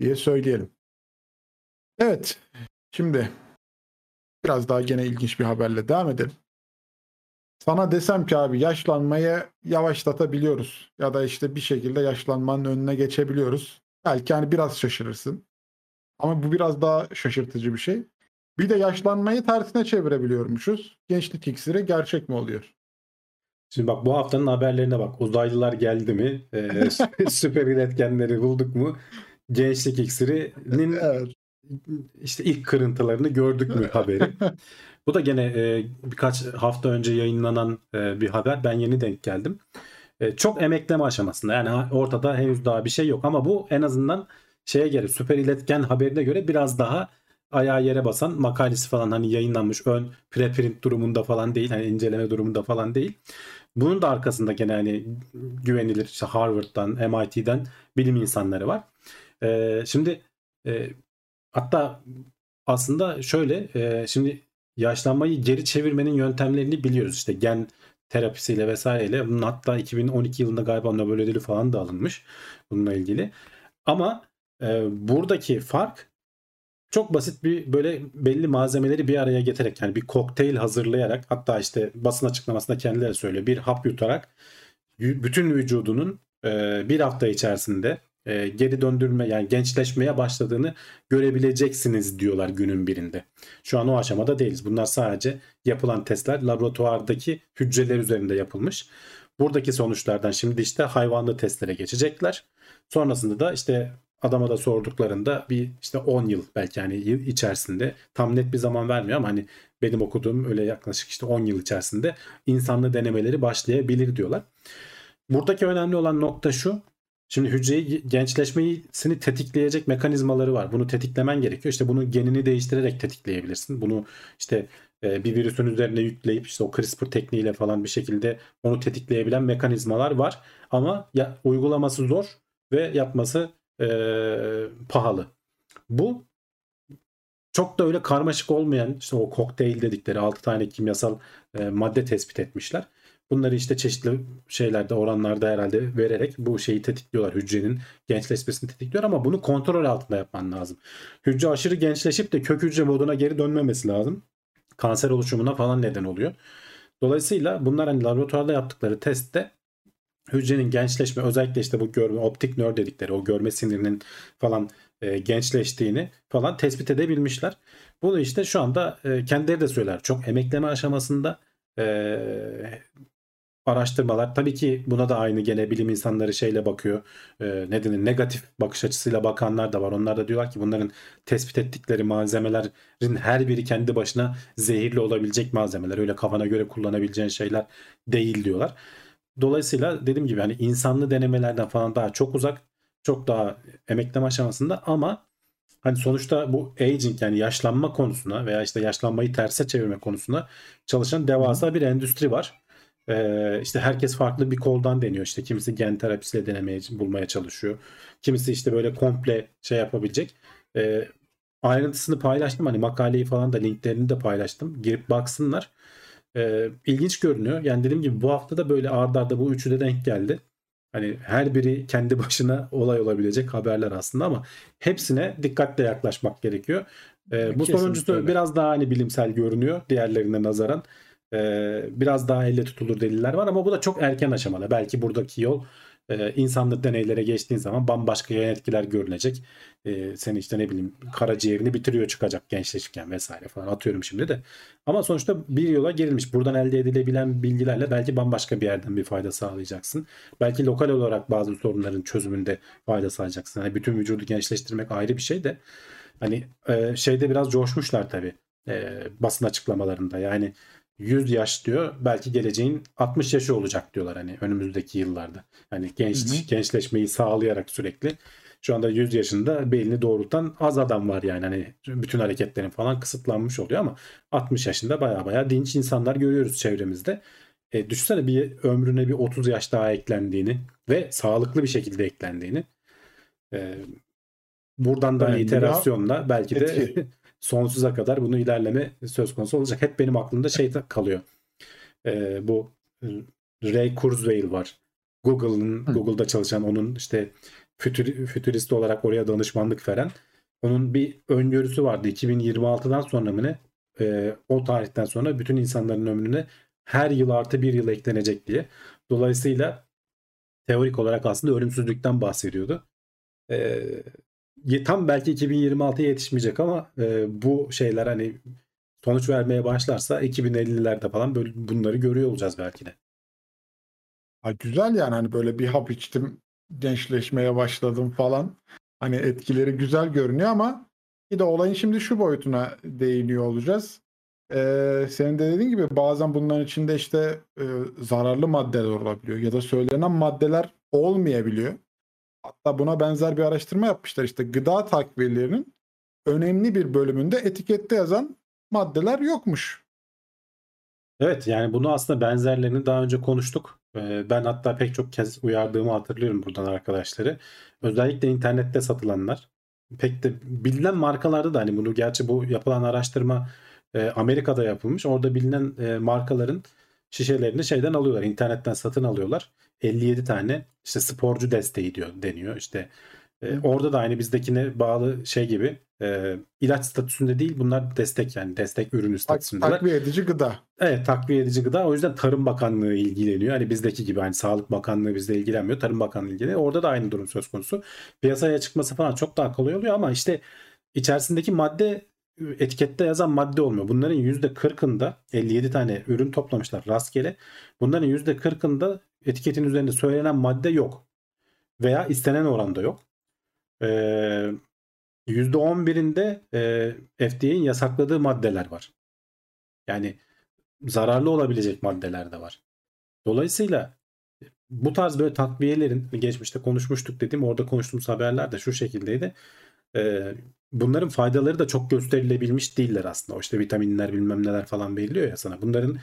diye söyleyelim. Evet. Şimdi biraz daha gene ilginç bir haberle devam edelim. Sana desem ki abi yaşlanmayı yavaşlatabiliyoruz ya da işte bir şekilde yaşlanmanın önüne geçebiliyoruz. Belki hani biraz şaşırırsın. Ama bu biraz daha şaşırtıcı bir şey. Bir de yaşlanmayı tersine çevirebiliyormuşuz. Gençlik iksiri gerçek mi oluyor? Şimdi bak bu haftanın haberlerine bak. Uzaylılar geldi mi? Ee, süper iletkenleri bulduk mu? Gençlik iksirinin Evet. İşte ilk kırıntılarını gördük mü haberi. Bu da gene e, birkaç hafta önce yayınlanan e, bir haber. Ben yeni denk geldim. E, çok emekleme aşamasında. Yani ortada henüz daha bir şey yok. Ama bu en azından şeye göre süper iletken haberine göre biraz daha ayağı yere basan makalesi falan hani yayınlanmış ön preprint durumunda falan değil. Hani inceleme durumunda falan değil. Bunun da arkasında gene hani güvenilir işte Harvard'dan, MIT'den bilim insanları var. E, şimdi e, hatta aslında şöyle e, şimdi yaşlanmayı geri çevirmenin yöntemlerini biliyoruz. İşte gen terapisiyle vesaireyle. Bunun hatta 2012 yılında galiba Nobel ödülü falan da alınmış bununla ilgili. Ama e, buradaki fark çok basit bir böyle belli malzemeleri bir araya getirerek yani bir kokteyl hazırlayarak hatta işte basın açıklamasında kendileri söylüyor. Bir hap yutarak bütün vücudunun e, bir hafta içerisinde e, geri döndürme yani gençleşmeye başladığını görebileceksiniz diyorlar günün birinde. Şu an o aşamada değiliz. Bunlar sadece yapılan testler laboratuvardaki hücreler üzerinde yapılmış. Buradaki sonuçlardan şimdi işte hayvanlı testlere geçecekler. Sonrasında da işte adama da sorduklarında bir işte 10 yıl belki yani yıl içerisinde tam net bir zaman vermiyor ama hani benim okuduğum öyle yaklaşık işte 10 yıl içerisinde insanlı denemeleri başlayabilir diyorlar. Buradaki önemli olan nokta şu. Şimdi hücreyi gençleşmesini tetikleyecek mekanizmaları var. Bunu tetiklemen gerekiyor. İşte bunu genini değiştirerek tetikleyebilirsin. Bunu işte e, bir virüsün üzerine yükleyip işte o CRISPR tekniğiyle falan bir şekilde onu tetikleyebilen mekanizmalar var. Ama ya, uygulaması zor ve yapması e, pahalı. Bu çok da öyle karmaşık olmayan işte o kokteyl dedikleri 6 tane kimyasal e, madde tespit etmişler. Bunları işte çeşitli şeylerde oranlarda herhalde vererek bu şeyi tetikliyorlar. Hücrenin gençleşmesini tetikliyor ama bunu kontrol altında yapman lazım. Hücre aşırı gençleşip de kök hücre moduna geri dönmemesi lazım. Kanser oluşumuna falan neden oluyor. Dolayısıyla bunlar hani laboratuvarda yaptıkları testte hücrenin gençleşme özellikle işte bu görme optik nör dedikleri o görme sinirinin falan e, gençleştiğini falan tespit edebilmişler. Bunu işte şu anda e, kendileri de söyler. Çok emekleme aşamasında e, araştırmalar. Tabii ki buna da aynı gene bilim insanları şeyle bakıyor. E, ne denir? Negatif bakış açısıyla bakanlar da var. Onlar da diyorlar ki bunların tespit ettikleri malzemelerin her biri kendi başına zehirli olabilecek malzemeler. Öyle kafana göre kullanabileceğin şeyler değil diyorlar. Dolayısıyla dediğim gibi hani insanlı denemelerden falan daha çok uzak. Çok daha emekleme aşamasında ama hani sonuçta bu aging yani yaşlanma konusuna veya işte yaşlanmayı terse çevirme konusunda çalışan devasa bir endüstri var. Ee, işte herkes farklı bir koldan deniyor. İşte kimisi gen terapisiyle denemeye bulmaya çalışıyor. Kimisi işte böyle komple şey yapabilecek. Ee, ayrıntısını paylaştım. Hani makaleyi falan da linklerini de paylaştım. Girip baksınlar. Ee, ilginç görünüyor. Yani dediğim gibi bu hafta da böyle ardarda arda bu üçü de denk geldi. Hani her biri kendi başına olay olabilecek haberler aslında ama hepsine dikkatle yaklaşmak gerekiyor. Ee, bu Kesinlikle sonuncusu öyle. biraz daha hani bilimsel görünüyor diğerlerine nazaran. Ee, biraz daha elle tutulur deliller var ama bu da çok erken aşamada. Belki buradaki yol e, insanlık deneylere geçtiğin zaman bambaşka yan etkiler görünecek. E, seni işte ne bileyim karaciğerini bitiriyor çıkacak gençleşirken vesaire falan atıyorum şimdi de. Ama sonuçta bir yola girilmiş. Buradan elde edilebilen bilgilerle belki bambaşka bir yerden bir fayda sağlayacaksın. Belki lokal olarak bazı sorunların çözümünde fayda sağlayacaksın. Hani bütün vücudu gençleştirmek ayrı bir şey de. Hani e, şeyde biraz coşmuşlar tabii. Basın açıklamalarında. Yani 100 yaş diyor. Belki geleceğin 60 yaşı olacak diyorlar hani önümüzdeki yıllarda. Hani genç Hı hı. gençleşmeyi sağlayarak sürekli. Şu anda 100 yaşında belini doğrultan az adam var yani hani bütün hareketlerin falan kısıtlanmış oluyor ama 60 yaşında baya baya dinç insanlar görüyoruz çevremizde. E, düşünsene bir ömrüne bir 30 yaş daha eklendiğini ve sağlıklı bir şekilde eklendiğini. E, buradan da bir iterasyonla belki de. Sonsuza kadar bunu ilerleme söz konusu olacak. Hep benim aklımda şey kalıyor. E, bu Ray Kurzweil var. Google'ın. Google'da çalışan onun işte fütür, fütürist olarak oraya danışmanlık veren onun bir öngörüsü vardı 2026'dan sonra mı ne Ee, o tarihten sonra bütün insanların ömrüne her yıl artı bir yıl eklenecek diye. Dolayısıyla teorik olarak aslında ölümsüzlükten bahsediyordu. Ye- tam belki 2026'ya yetişmeyecek ama e, bu şeyler hani sonuç vermeye başlarsa 2050'lerde falan böyle bunları görüyor olacağız belki de. Ha, güzel yani hani böyle bir hap içtim gençleşmeye başladım falan. Hani etkileri güzel görünüyor ama bir de olayın şimdi şu boyutuna değiniyor olacağız. Ee, senin de dediğin gibi bazen bunların içinde işte e, zararlı maddeler olabiliyor ya da söylenen maddeler olmayabiliyor. Hatta buna benzer bir araştırma yapmışlar işte gıda takviyelerinin önemli bir bölümünde etikette yazan maddeler yokmuş. Evet yani bunu aslında benzerlerini daha önce konuştuk. Ee, Ben hatta pek çok kez uyardığımı hatırlıyorum buradan arkadaşları. Özellikle internette satılanlar. Pek de bilinen markalarda da hani bunu gerçi bu yapılan araştırma e, Amerika'da yapılmış. Orada bilinen e, markaların şişelerini şeyden alıyorlar. internetten satın alıyorlar. 57 tane işte sporcu desteği diyor deniyor. İşte e, orada da aynı bizdekine bağlı şey gibi e, ilaç statüsünde değil bunlar destek yani destek ürünü Tak, statüsündeler. takviye edici gıda. Evet takviye edici gıda o yüzden Tarım Bakanlığı ilgileniyor. Hani bizdeki gibi hani Sağlık Bakanlığı bizde ilgilenmiyor. Tarım Bakanlığı ilgileniyor. Orada da aynı durum söz konusu. Piyasaya çıkması falan çok daha kolay oluyor ama işte içerisindeki madde etikette yazan madde olmuyor. Bunların %40'ında 57 tane ürün toplamışlar rastgele. Bunların %40'ında etiketin üzerinde söylenen madde yok. Veya istenen oranda yok. Ee, %11'inde e, FDA'nin yasakladığı maddeler var. Yani zararlı olabilecek maddeler de var. Dolayısıyla bu tarz böyle takviyelerin geçmişte konuşmuştuk dedim orada konuştuğumuz haberler de şu şekildeydi. Ee, bunların faydaları da çok gösterilebilmiş değiller aslında. O işte vitaminler bilmem neler falan belirliyor ya sana. Bunların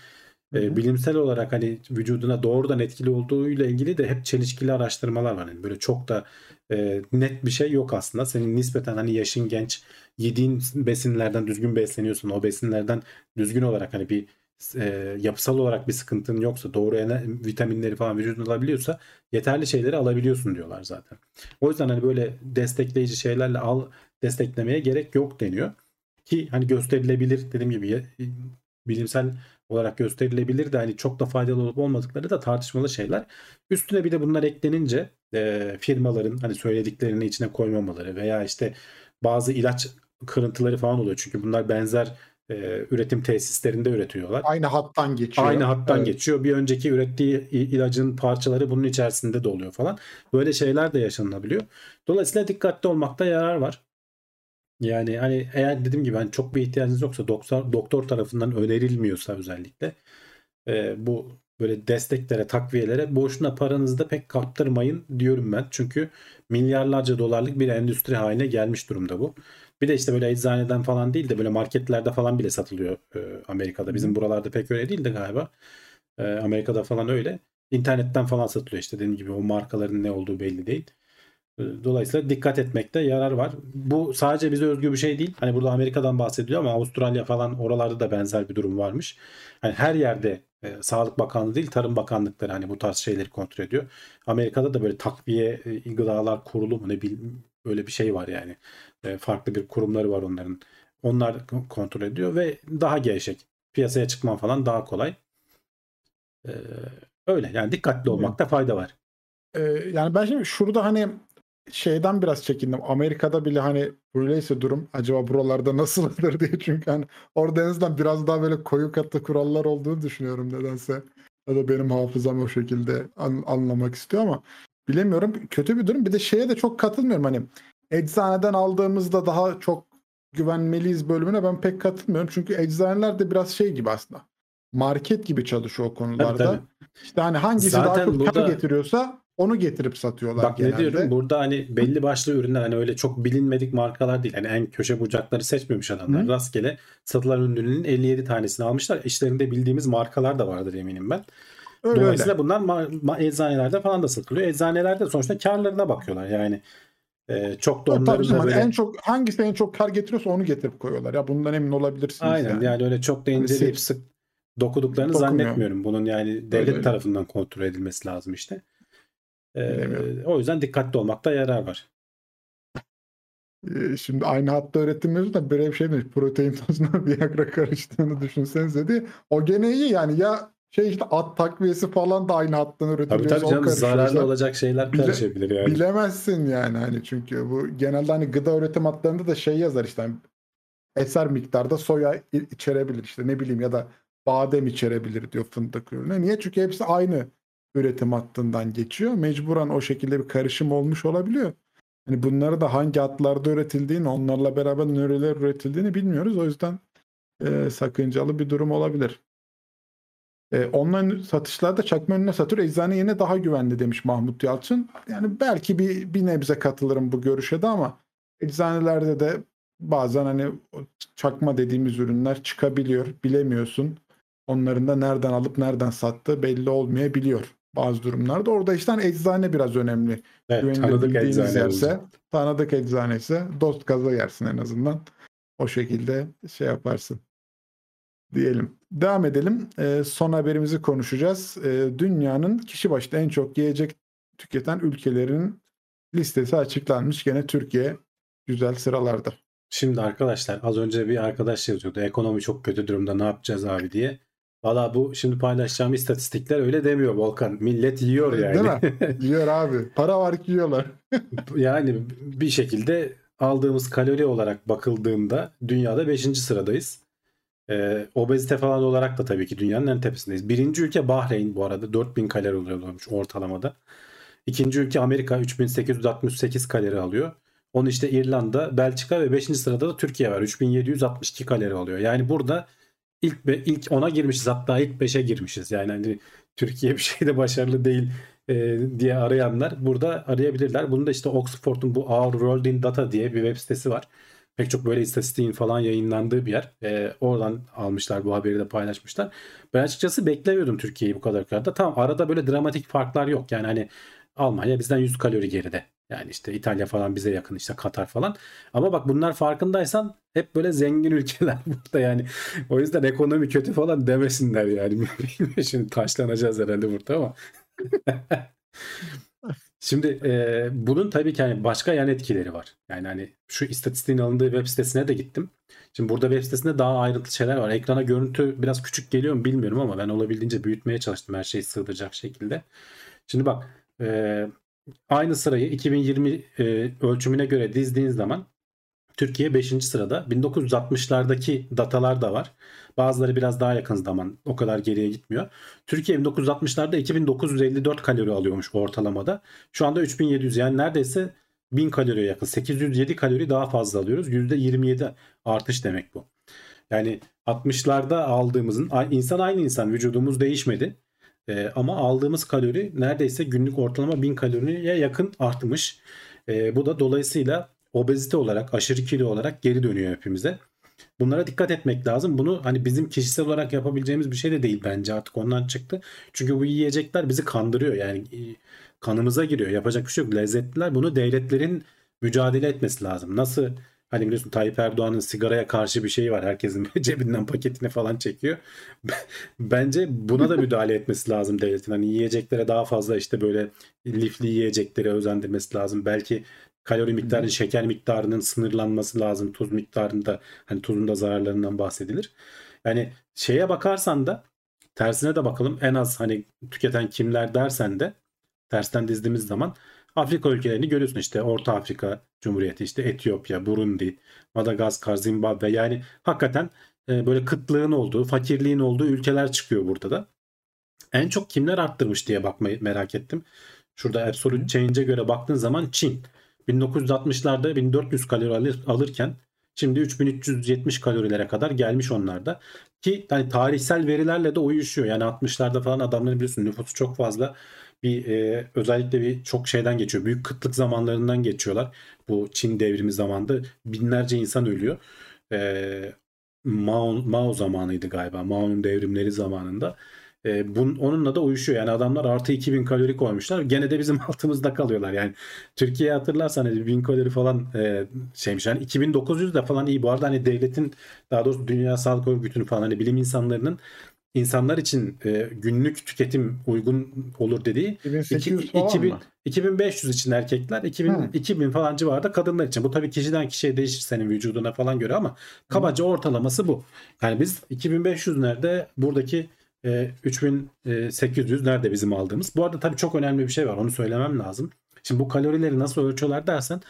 e, bilimsel olarak hani vücuduna doğrudan etkili olduğuyla ilgili de hep çelişkili araştırmalar var. Yani böyle çok da e, net bir şey yok aslında. Senin nispeten hani yaşın genç, yediğin besinlerden düzgün besleniyorsun. O besinlerden düzgün olarak hani bir e, yapısal olarak bir sıkıntın yoksa doğru vitaminleri falan vücudun alabiliyorsa yeterli şeyleri alabiliyorsun diyorlar zaten. O yüzden hani böyle destekleyici şeylerle al desteklemeye gerek yok deniyor. Ki hani gösterilebilir dediğim gibi bilimsel olarak gösterilebilir de hani çok da faydalı olup olmadıkları da tartışmalı şeyler. Üstüne bir de bunlar eklenince e, firmaların hani söylediklerini içine koymamaları veya işte bazı ilaç kırıntıları falan oluyor. Çünkü bunlar benzer e, üretim tesislerinde üretiyorlar. Aynı hattan geçiyor. Aynı hattan Evet. geçiyor. Bir önceki ürettiği ilacın parçaları bunun içerisinde de oluyor falan. Böyle şeyler de yaşanabiliyor. Dolayısıyla dikkatli olmakta yarar var. Yani hani eğer dediğim gibi hani çok bir ihtiyacınız yoksa doktor doktor tarafından önerilmiyorsa özellikle e, bu böyle desteklere, takviyelere boşuna paranızı da pek kaptırmayın diyorum ben. Çünkü milyarlarca dolarlık bir endüstri haline gelmiş durumda bu. Bir de işte böyle eczaneden falan değil de böyle marketlerde falan bile satılıyor e, Amerika'da. Bizim buralarda pek öyle değil de galiba. E, Amerika'da falan öyle. İnternetten falan satılıyor işte dediğim gibi o markaların ne olduğu belli değil. E, Dolayısıyla dikkat etmekte yarar var. Bu sadece bize özgü bir şey değil. Hani burada Amerika'dan bahsediliyor ama Avustralya falan oralarda da benzer bir durum varmış. Hani her yerde e, Sağlık Bakanlığı değil Tarım Bakanlıkları hani bu tarz şeyleri kontrol ediyor. Amerika'da da böyle takviye e, gıdalar kurulu mu ne bileyim böyle bir şey var yani. E, farklı bir kurumları var onların. Onlar kontrol ediyor ve daha gevşek. Piyasaya çıkman falan daha kolay. E, öyle yani dikkatli olmakta fayda var. Ee, yani ben şimdi şurada hani şeyden biraz çekindim. Amerika'da bile hani böyleyse durum acaba buralarda nasıldır diye çünkü hani orada en azından biraz daha böyle koyu katlı kurallar olduğunu düşünüyorum nedense. Ya da benim hafızam o şekilde an- anlamak istiyor ama bilemiyorum. Kötü bir durum. Bir de şeye de çok katılmıyorum. Hani eczaneden aldığımızda daha çok güvenmeliyiz bölümüne ben pek katılmıyorum. Çünkü eczaneler de biraz şey gibi aslında. Market gibi çalışıyor o konularda. tabii. İşte hani hangisi Zaten daha çok burada- kar getiriyorsa onu getirip satıyorlar Bak genelde. ne diyorum burada hani belli başlı ürünler hani öyle çok bilinmedik markalar değil. Hani en köşe bucakları seçmemiş adamlar. Hı. Rastgele satılan ürünün 57 tanesini almışlar. İşlerinde bildiğimiz markalar da vardır eminim ben. Öyle öyle. Dolayısıyla bunlar ma- ma- eczanelerde falan da satılıyor. Eczanelerde sonuçta karlarına bakıyorlar. Yani e, çok da onların da hani böyle en çok hangisi en çok kar getiriyorsa onu getirip koyuyorlar. Ya bundan emin olabilirsiniz aynen yani. yani. öyle çok da Hani inceleyip sık dokuduklarını Dokunmuyor. zannetmiyorum. Bunun yani devlet öyle. tarafından kontrol edilmesi lazım işte. E, o yüzden dikkatli olmakta yarar var. Şimdi aynı hatta öğretim da böyle bir şey demiş. Protein tozuna Viagra karıştığını düşünsenize diye. O gene iyi yani ya şey işte at takviyesi falan da aynı hattan Tabii üretiliyorsa tabii o canım zararlı olacak şeyler Bile- karışabilir yani. bilemezsin yani hani çünkü bu genelde hani gıda üretim hatlarında da şey yazar işte hani eser miktarda soya içerebilir işte ne bileyim ya da badem içerebilir diyor fındık ürünü. Niye? Çünkü hepsi aynı üretim hattından geçiyor. Mecburen o şekilde bir karışım olmuş olabiliyor. Hani bunları da hangi hatlarda üretildiğini, onlarla beraber nereler üretildiğini bilmiyoruz. O yüzden e, sakıncalı bir durum olabilir. E, online satışlarda çakma önüne satır eczane yine daha güvenli demiş Mahmut Yalçın. Yani belki bir, bir nebze katılırım bu görüşe de ama eczanelerde de bazen hani çakma dediğimiz ürünler çıkabiliyor. Bilemiyorsun. Onların da nereden alıp nereden sattığı belli olmayabiliyor bazı durumlarda. Orada işte hani eczane biraz önemli. Evet, Güvenilir tanıdık eczane yerse, olacak. tanıdık eczane ise dost gaza yersin en azından. O şekilde şey yaparsın. Diyelim. Devam edelim. Ee, son haberimizi konuşacağız. Ee, dünyanın kişi başına en çok yiyecek tüketen ülkelerinin listesi açıklanmış. Gene Türkiye güzel sıralarda. Şimdi arkadaşlar az önce bir arkadaş yazıyordu. Ekonomi çok kötü durumda ne yapacağız abi diye. Valla bu şimdi paylaşacağım istatistikler öyle demiyor Volkan. Millet yiyor yani. Değil mi? Yiyor abi. Para var ki yiyorlar. yani bir şekilde aldığımız kalori olarak bakıldığında dünyada 5. sıradayız. Ee, obezite falan olarak da tabii ki dünyanın en tepesindeyiz. Birinci ülke Bahreyn bu arada 4000 kalori oluyormuş ortalamada. İkinci ülke Amerika 3868 kalori alıyor. Onu işte İrlanda, Belçika ve 5. sırada da Türkiye var. 3762 kalori alıyor. Yani burada ilk be, ilk 10'a girmişiz hatta ilk 5'e girmişiz. Yani hani Türkiye bir şeyde başarılı değil e, diye arayanlar burada arayabilirler. Bunu da işte Oxford'un bu Our World in Data diye bir web sitesi var. Pek çok böyle istatistiğin falan yayınlandığı bir yer. E, oradan almışlar bu haberi de paylaşmışlar. Ben açıkçası beklemiyordum Türkiye'yi bu kadar kadar. Tamam arada böyle dramatik farklar yok. Yani hani Almanya bizden 100 kalori geride. Yani işte İtalya falan bize yakın işte Katar falan. Ama bak bunlar farkındaysan hep böyle zengin ülkeler burada yani. O yüzden ekonomi kötü falan demesinler yani. Şimdi taşlanacağız herhalde burada ama. Şimdi e, bunun tabii ki hani başka yan etkileri var. Yani hani şu istatistiğin alındığı web sitesine de gittim. Şimdi burada web sitesinde daha ayrıntılı şeyler var. Ekrana görüntü biraz küçük geliyor mu bilmiyorum ama ben olabildiğince büyütmeye çalıştım her şeyi sığdıracak şekilde. Şimdi bak e, aynı sırayı 2020 e, ölçümüne göre dizdiğin zaman Türkiye 5. sırada. 1960'lardaki datalar da var. Bazıları biraz daha yakın zaman o kadar geriye gitmiyor. Türkiye 1960'larda 2954 kalori alıyormuş ortalamada. Şu anda 3700 yani neredeyse 1000 kaloriye yakın. 807 kalori daha fazla alıyoruz. %27 artış demek bu. Yani 60'larda aldığımızın insan aynı insan vücudumuz değişmedi. E, ama aldığımız kalori neredeyse günlük ortalama 1000 kaloriye yakın artmış. E, bu da dolayısıyla obezite olarak, aşırı kilo olarak geri dönüyor hepimize. Bunlara dikkat etmek lazım. Bunu hani bizim kişisel olarak yapabileceğimiz bir şey de değil bence artık ondan çıktı. Çünkü bu yiyecekler bizi kandırıyor. Yani e, kanımıza giriyor. Yapacak bir şey yok. Lezzetliler. Bunu devletlerin mücadele etmesi lazım. Nasıl Hani biliyorsun Tayyip Erdoğan'ın sigaraya karşı bir şeyi var. Herkesin cebinden paketini falan çekiyor. Bence buna da müdahale etmesi lazım devletin. Hani yiyeceklere daha fazla işte böyle lifli yiyeceklere özendirmesi lazım. Belki kalori miktarı, şeker miktarının sınırlanması lazım. Tuz miktarında hani tuzun da zararlarından bahsedilir. Yani şeye bakarsan da tersine de bakalım. En az hani tüketen kimler dersen de tersten dizdiğimiz zaman Afrika ülkelerini görüyorsun işte Orta Afrika Cumhuriyeti işte Etiyopya, Burundi, Madagaskar, Zimbabwe yani hakikaten e, böyle kıtlığın olduğu, fakirliğin olduğu ülkeler çıkıyor burada da. En çok kimler arttırmış diye bakmayı merak ettim. Şurada Absolute Change'e göre baktığın zaman Çin 1960'larda 1400 kalori alır, alırken şimdi 3370 kalorilere kadar gelmiş onlarda. Ki hani tarihsel verilerle de uyuşuyor. Yani 60'larda falan adamların biliyorsun nüfusu çok fazla bir e, özellikle bir çok şeyden geçiyor. Büyük kıtlık zamanlarından geçiyorlar. Bu Çin devrimi zamanında binlerce insan ölüyor. E, Mao, Mao zamanıydı galiba. Mao'nun devrimleri zamanında. E, bun, onunla da uyuşuyor. Yani adamlar artı 2000 kalori koymuşlar. Gene de bizim altımızda kalıyorlar. Yani Türkiye'ye hatırlarsan hani 1000 kalori falan e, şeymiş. Yani 2900 de falan iyi. Bu arada hani devletin daha doğrusu Dünya Sağlık Örgütü'nün falan hani bilim insanlarının insanlar için e, günlük tüketim uygun olur dediği 2800 iki- falan 2000 mı? 2500 için erkekler 2000 Hı. 2000 falan civarında kadınlar için. Bu tabii kişiden kişiye değişir senin vücuduna falan göre ama kabaca ortalaması bu. Yani biz 2500 nerede buradaki e, 3800 nerede bizim aldığımız. Bu arada tabii çok önemli bir şey var onu söylemem lazım. Şimdi bu kalorileri nasıl ölçüyorlar dersen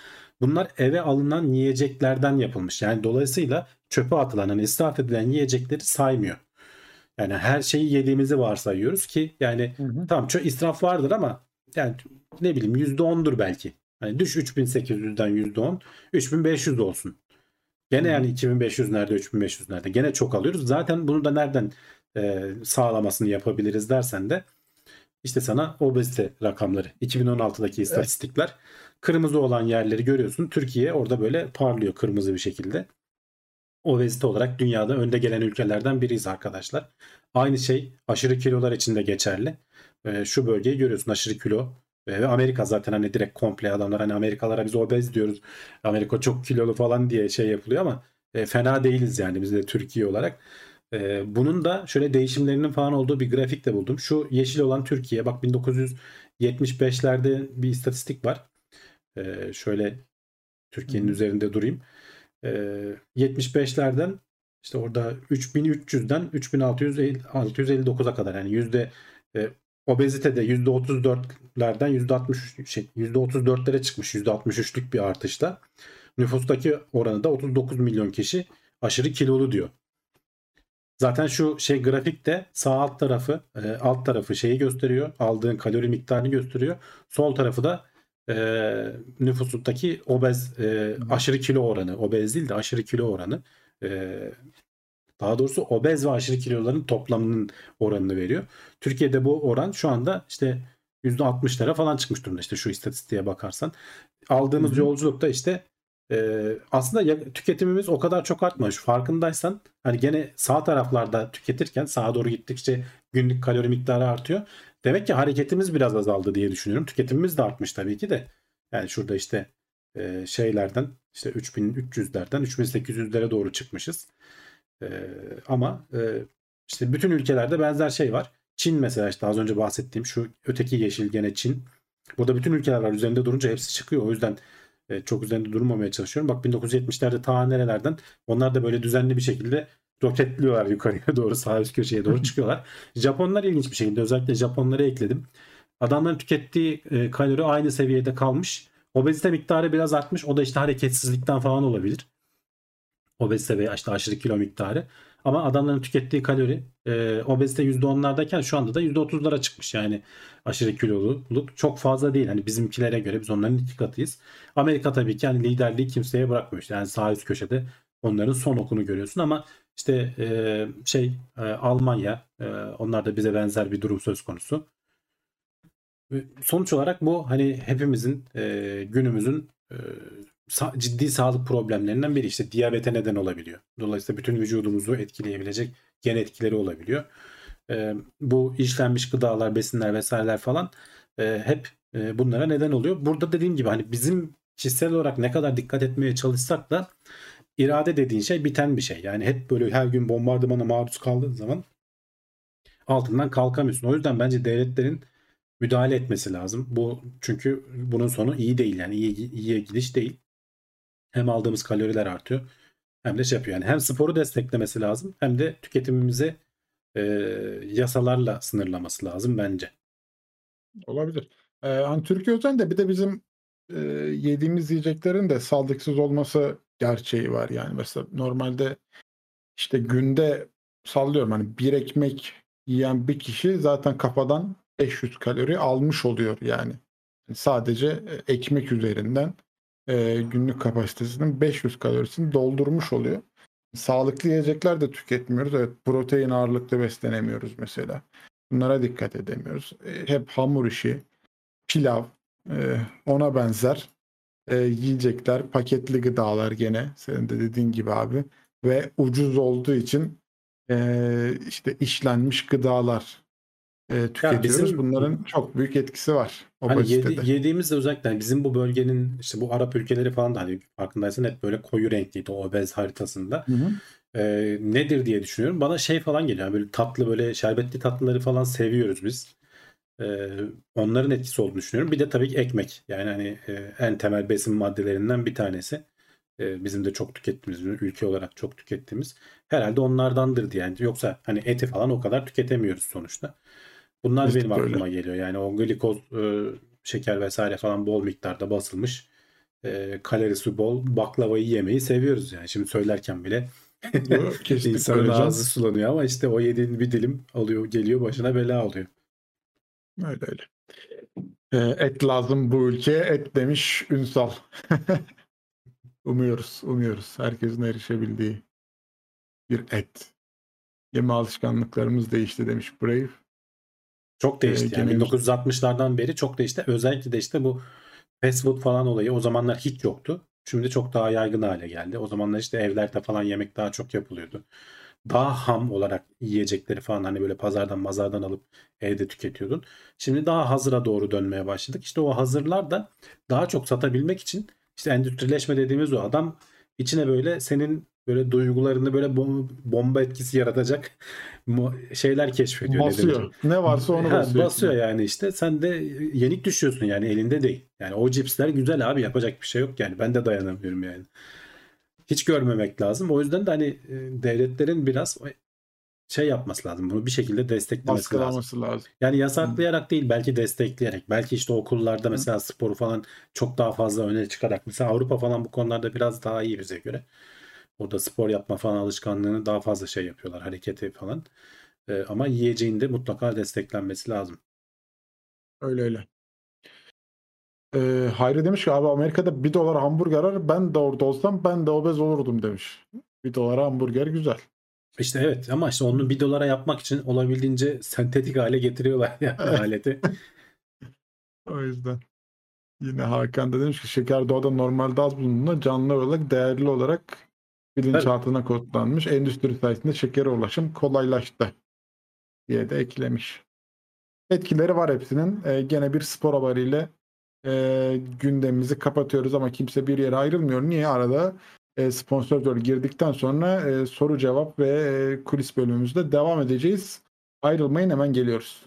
bunlar eve alınan yiyeceklerden yapılmış. Yani dolayısıyla çöpe atılan hani israf edilen yiyecekleri saymıyor. Yani her şeyi yediğimizi varsayıyoruz ki yani Hı hı. tamam çok israf vardır ama yani ne bileyim %10'dur belki. Hani düş 3800'den %10 3500 olsun. Gene yani 2500 nerede 3500 nerede gene çok alıyoruz. Zaten bunu da nereden e, sağlamasını yapabiliriz dersen de işte sana obezite rakamları 2016'daki istatistikler. Kırmızı olan yerleri görüyorsun. Türkiye orada böyle parlıyor kırmızı bir şekilde obezite olarak dünyada önde gelen ülkelerden biriyiz arkadaşlar. Aynı şey aşırı kilolar için de geçerli. Ee, şu bölgeyi görüyorsun aşırı kilo ve Amerika zaten hani direkt komple adamlar hani Amerikalara biz obez diyoruz. Amerika çok kilolu falan diye şey yapılıyor ama e, fena değiliz yani biz de Türkiye olarak. E, bunun da şöyle değişimlerinin falan olduğu bir grafik de buldum. Şu yeşil olan Türkiye bak 1975'lerde bir istatistik var. E, şöyle Türkiye'nin Hı. üzerinde durayım. Ee, 75'lerden işte orada 3300'den 3659'a kadar yani yüzde e, obezitede yüzde 34'lerden yüzde 60 şey yüzde 34'lere çıkmış yüzde 63'lük bir artışta. Nüfustaki oranı da 39 milyon kişi aşırı kilolu diyor. Zaten şu şey grafikte sağ alt tarafı e, alt tarafı şeyi gösteriyor. Aldığın kalori miktarını gösteriyor. Sol tarafı da e, nüfusundaki obez e, aşırı kilo oranı. Obez değil de aşırı kilo oranı. E, daha doğrusu obez ve aşırı kiloların toplamının oranını veriyor. Türkiye'de bu oran şu anda işte %60'lara falan çıkmış durumda işte şu istatistiğe bakarsan. Aldığımız yolculukta işte e, aslında ya- tüketimimiz o kadar çok artmamış. Farkındaysan hani gene sağ taraflarda tüketirken sağa doğru gittikçe günlük kalori miktarı artıyor. Demek ki hareketimiz biraz azaldı diye düşünüyorum. Tüketimimiz de artmış tabii ki de. Yani şurada işte e, şeylerden işte 3300'lerden 3800'lere doğru çıkmışız. E, ama e, işte bütün ülkelerde benzer şey var. Çin mesela işte az önce bahsettiğim şu öteki yeşil gene Çin. Burada bütün ülkeler var. Üzerinde durunca hepsi çıkıyor. O yüzden e, çok üzerinde durmamaya çalışıyorum. Bak 1970'lerde ta nerelerden onlar da böyle düzenli bir şekilde roketliyorlar yukarıya doğru sağ üst köşeye doğru çıkıyorlar. Japonlar ilginç bir şekilde özellikle Japonları ekledim. Adamların tükettiği e, kalori aynı seviyede kalmış. Obezite miktarı biraz artmış. O da işte hareketsizlikten falan olabilir. Obezite ve işte aşırı kilo miktarı. Ama adamların tükettiği kalori e, obezite %10'lardayken şu anda da %30'lara çıkmış. Yani aşırı kiloluluk çok fazla değil. Hani bizimkilere göre biz onların iki katıyız. Amerika tabii ki hani liderliği kimseye bırakmıyor. Yani sağ üst köşede onların son okunu görüyorsun ama İşte e, şey e, Almanya e, onlar da bize benzer bir durum söz konusu. Sonuç olarak bu hani hepimizin e, günümüzün e, ciddi sağlık problemlerinden biri işte diyabete neden olabiliyor. Dolayısıyla bütün vücudumuzu etkileyebilecek gen etkileri olabiliyor. E, bu işlenmiş gıdalar, besinler vesaireler falan e, hep e, bunlara neden oluyor. Burada dediğim gibi hani bizim kişisel olarak ne kadar dikkat etmeye çalışsak da irade dediğin şey biten bir şey. Yani hep böyle her gün bombardımana maruz kaldığın zaman altından kalkamıyorsun. O yüzden bence devletlerin müdahale etmesi lazım. Bu çünkü bunun sonu iyi değil yani iyi iyiye gidiş değil. Hem aldığımız kaloriler artıyor hem de şey yapıyor. Yani hem sporu desteklemesi lazım hem de tüketimimizi e, yasalarla sınırlaması lazım bence. Olabilir. Ee, hani Türkiye özelinde bir de bizim e, yediğimiz yiyeceklerin de sağlıksız olması gerçeği var. Yani mesela normalde işte günde sallıyorum hani bir ekmek yiyen bir kişi zaten kafadan 500 kalori almış oluyor yani. Sadece e, ekmek üzerinden e, günlük kapasitesinin 500 kalorisini doldurmuş oluyor. Sağlıklı yiyecekler de tüketmiyoruz. Evet protein ağırlıklı beslenemiyoruz mesela. Bunlara dikkat edemiyoruz. E, hep hamur işi, pilav, e, ona benzer e, yiyecekler, paketli gıdalar gene senin de dediğin gibi abi ve ucuz olduğu için e, işte işlenmiş gıdalar e, tüketiyoruz. bizim- Bunların çok büyük etkisi var Hani yedi, yediğimizde özellikle hani bizim bu bölgenin işte bu Arap ülkeleri falan da hani farkındaysan hep böyle koyu renkliydi o obez haritasında. Hı hı. Ee, nedir diye düşünüyorum. Bana şey falan geliyor. Yani böyle tatlı böyle şerbetli tatlıları falan seviyoruz biz. Ee, onların etkisi olduğunu düşünüyorum. Bir de tabii ki ekmek. Yani hani e, en temel besin maddelerinden bir tanesi. Ee, bizim de çok tükettiğimiz, ülke olarak çok tükettiğimiz. Herhalde onlardandır diye. Yani yoksa hani eti falan o kadar tüketemiyoruz sonuçta. Bunlar de benim öyle. aklıma geliyor. Yani o glikoz, e, şeker vesaire falan bol miktarda basılmış. E, kalorisi bol baklavayı yemeyi seviyoruz yani. Şimdi söylerken bile insanın ağzı sulanıyor ama işte o yediğin bir dilim alıyor geliyor başına bela oluyor. Öyle öyle. E, et lazım bu ülkeye. Et demiş Ünsal. umuyoruz, umuyoruz. Herkesin erişebildiği bir et. Yeme alışkanlıklarımız değişti demiş Brave. Çok değişti. Ee, yani gene- 1960'lardan beri çok değişti. Özellikle de işte bu fast food falan olayı o zamanlar hiç yoktu. Şimdi çok daha yaygın hale geldi. O zamanlar işte evlerde falan yemek daha çok yapılıyordu. Daha ham olarak yiyecekleri falan hani böyle pazardan mazardan alıp evde tüketiyordun. Şimdi daha hazıra doğru dönmeye başladık. İşte o hazırlar da daha çok satabilmek için işte endüstrileşme dediğimiz o adam içine böyle senin böyle duygularını böyle bom- bomba etkisi yaratacak şeyler keşfediyor. ne? Basıyor. Ne varsa onu Ha, basıyor. basıyor yani işte. Sen de yenik düşüyorsun yani elinde değil. Yani o cipsler güzel abi yapacak bir şey yok yani. Ben de dayanamıyorum yani. Hiç görmemek lazım. O yüzden de hani e, devletlerin biraz şey yapması lazım. Bunu bir şekilde desteklemesi lazım. Lazım. Yani yasaklayarak değil belki destekleyerek. Belki işte okullarda mesela sporu falan çok daha fazla öne çıkarak. Mesela Avrupa falan bu konularda biraz daha iyi bize göre. Orada spor yapma falan alışkanlığını daha fazla şey yapıyorlar. Hareketi falan. Ee, ama yiyeceğin de mutlaka desteklenmesi lazım. Öyle öyle. Ee, Hayri demiş ki abi Amerika'da 1 dolar hamburger var. Ben de orada olsam ben de obez olurdum demiş. 1 dolara hamburger güzel. İşte evet ama işte onu bir dolara yapmak için olabildiğince sentetik hale getiriyorlar Evet. aleti. O yüzden. Yine Hakan da demiş ki şeker doğada normalde az bulunduğunda canlı olarak değerli olarak bilinçaltına kodlanmış. Endüstri sayesinde şekere ulaşım kolaylaştı diye de eklemiş. Etkileri var hepsinin. Ee, gene bir spor haberiyle e, gündemimizi kapatıyoruz ama kimse bir yere ayrılmıyor. Niye? Arada e, sponsor girdikten sonra e, soru cevap ve e, kulis bölümümüzde devam edeceğiz. Ayrılmayın hemen geliyoruz.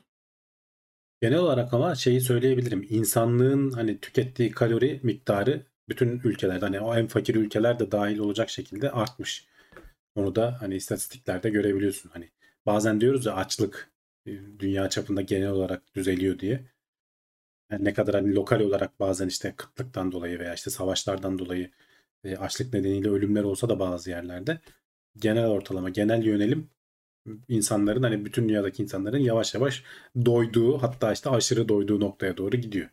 Genel olarak ama şeyi söyleyebilirim. İnsanlığın hani tükettiği kalori miktarı bütün ülkelerde hani o en fakir ülkeler de dahil olacak şekilde artmış. Onu da hani istatistiklerde görebiliyorsun. Hani bazen diyoruz ya açlık e, dünya çapında genel olarak düzeliyor diye. Yani ne kadar hani lokal olarak bazen işte kıtlıktan dolayı veya işte savaşlardan dolayı e, açlık nedeniyle ölümler olsa da bazı yerlerde genel ortalama, genel yönelim insanların hani bütün dünyadaki insanların yavaş yavaş doyduğu hatta işte aşırı doyduğu noktaya doğru gidiyor.